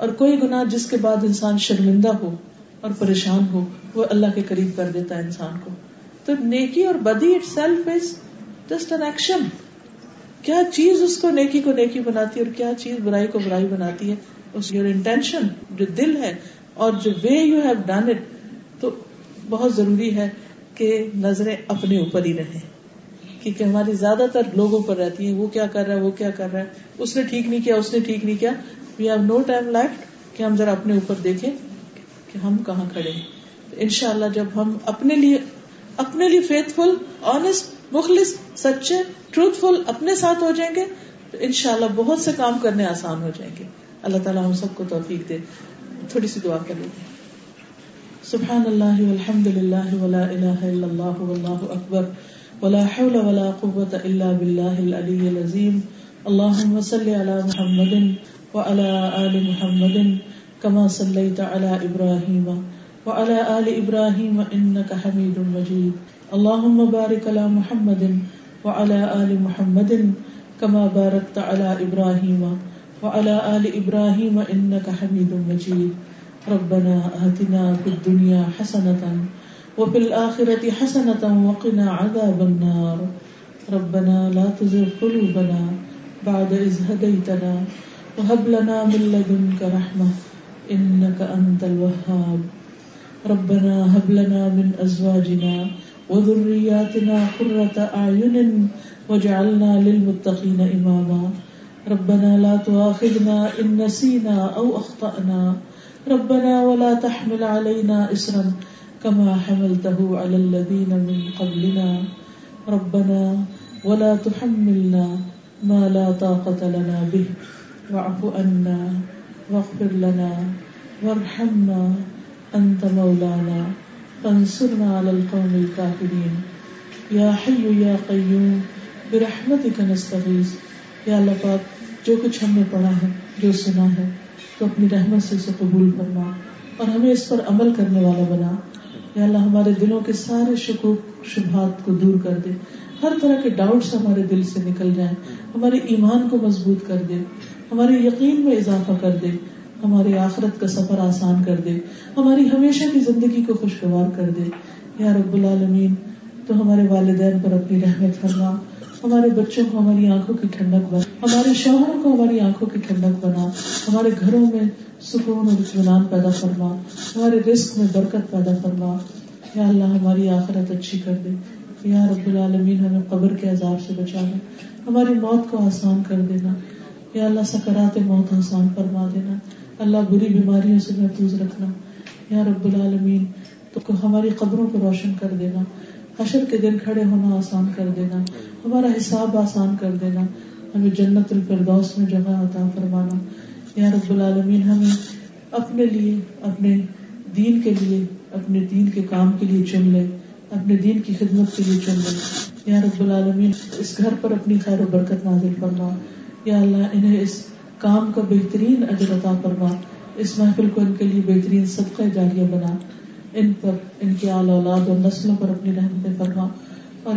اور کوئی گنا جس کے بعد انسان شرمندہ ہو اور پریشان ہو وہ اللہ کے قریب کر دیتا ہے انسان کو تو نیکی اور بدی itself is just an action کیا چیز اس کو نیکی کو نیکی بناتی ہے اور کیا چیز برائی کو برائی بناتی ہے اس یور انٹینشن جو جو دل ہے ہے اور way you have done it تو بہت ضروری کہ نظریں اپنے اوپر ہی رہیں کیونکہ ہماری زیادہ تر لوگوں پر رہتی ہیں وہ کیا کر رہا ہے وہ کیا کر رہا ہے اس نے ٹھیک نہیں کیا اس نے ٹھیک نہیں کیا we have no time left کہ ہم ذرا اپنے اوپر دیکھیں کہ ہم کہاں کھڑے ان شاء اللہ جب ہم اپنے لیے اپنے لیے فیتھ فل آنےسٹ مخلص سچے ٹروتھ فل اپنے ساتھ ہو جائیں گے تو ان شاء اللہ بہت سے کام کرنے آسان ہو جائیں گے اللہ تعالیٰ ہم سب کو توفیق دے تھوڑی سی دعا کر لیجیے سبحان اللہ الحمد للہ ولا الہ الا اللہ واللہ اکبر ولا حول ولا قوة الا باللہ العلی العظیم اللهم صل على محمد وعلى آل محمد كما صليت على ابراہیم وعلى آل ابراہیم انك حمید مجید اللهم بارك على محمد وعلى آل محمد كما باركت على إبراهيم وعلى آل إبراهيم إنك حميد مجيد ربنا آتنا في الدنيا حسنة وفي الآخرة حسنة وقنا عذاب النار ربنا لا تزغ قلوبنا بعد إذ هديتنا وهب لنا من لدنك رحمة إنك أنت الوهاب ربنا هب لنا من أزواجنا وذرياتنا قرة أعين وجعلنا للمتقين إماما ربنا لا تؤاخذنا إن نسينا أو أخطأنا ربنا ولا تحمل علينا إسرا كما حملته على الذين من قبلنا ربنا ولا تحملنا ما لا طاقة لنا به واعف عنا واغفر لنا وارحمنا أنت مولانا فانصرنا على القوم الكافرين يا حي يا قيوم برحمتك نستغيث يا لطاف جو کچھ ہم نے پڑھا ہے جو سنا ہے تو اپنی رحمت سے اسے قبول فرما اور ہمیں اس پر عمل کرنے والا بنا یا اللہ ہمارے دلوں کے سارے شکوک شبہات کو دور کر دے ہر طرح کے ڈاؤٹس ہمارے دل سے نکل جائیں ہمارے ایمان کو مضبوط کر دے ہمارے یقین میں اضافہ کر دے ہماری آخرت کا سفر آسان کر دے ہماری ہمیشہ کی زندگی کو خوشگوار کر دے یا رب العالمین تو ہمارے والدین پر اپنی رحمت فرما ہمارے بچوں کو ہماری آنکھوں کی ٹھنڈک بنا ہمارے شوہروں کو ہماری آنکھوں کی ٹھنڈک بنا ہمارے گھروں میں سکون اور اطمینان پیدا فرما ہمارے رسک میں برکت پیدا فرما یا اللہ ہماری آخرت اچھی کر دے یا رب العالمین ہمیں قبر کے عذاب سے بچانا ہماری موت کو آسان کر دینا یا اللہ سکرات موت آسان فرما دینا اللہ بری بیماریوں سے محفوظ رکھنا یا رب العالمین تو ہماری قبروں کو روشن کر دینا حشر کے دن کھڑے ہونا آسان کر دینا ہمارا حساب آسان کر دینا ہمیں جنت الفردوس میں جگہ عطا فرمانا یا رب العالمین ہمیں اپنے لیے اپنے دین کے لیے اپنے دین کے کام کے لیے چن لے اپنے دین کی خدمت کے لیے چن لے یا رب العالمین اس گھر پر اپنی خیر و برکت نازل فرما یا اللہ انہیں اس کام کو بہترین اجر عطا فرما اس محفل کو ان کے لیے بہترین صدقہ جاریہ بنا ان پر ان کے اولاد اور اور نسلوں پر اپنی رحمتیں فرما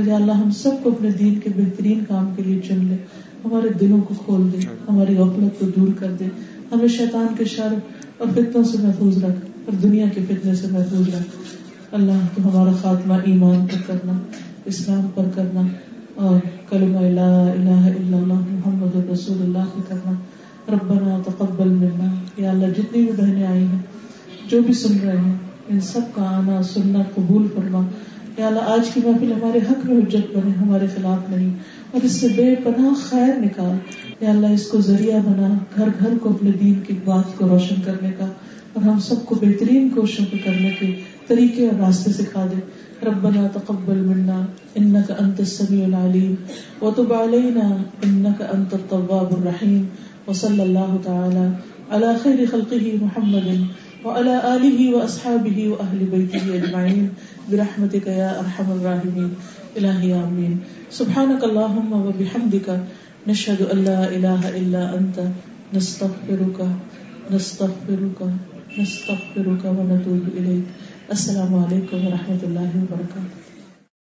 یا اللہ ہم سب کو اپنے دین کے بہترین کام کے لیے چن لے ہمارے دلوں کو کھول دے ہماری غفلت کو دور کر دے ہمیں شیطان کے شر اور فتنوں سے محفوظ رکھ اور دنیا کے فتنے سے محفوظ رکھ اللہ تو ہمارا خاتمہ ایمان پر کرنا اسلام پر کرنا اور کلمہ لا الہ الا اللہ محمد رسول اللہ کی کرنا ربنا تقبل منا یا اللہ جتنی بھی بہنیں آئی ہیں جو بھی سن رہے ہیں ان سب کا آنا سننا قبول کرنا آج کی محفل ہمارے حق میں حجت بنے ہمارے خلاف نہیں اور اس سے بے پناہ خیر نکال یا اللہ اس کو ذریعہ بنا گھر گھر کو اپنے دین کی بات کو روشن کرنے کا اور ہم سب کو بہترین کوشش کرنے کے طریقے اور راستے سکھا دے ربنا تقبل منا انك انت السميع العليم وتب علينا انك انت التواب الرحيم الرحیم خلقه محمد وعلى آله وأصحابه وأهل بيته أجمعين برحمتك يا أرحم الراحمين إلهي آمين سبحانك اللهم وبحمدك نشهد أن لا إله إلا أنت نستغفرك نستغفرك نستغفرك ونتوب إليك السلام عليكم ورحمة الله وبركاته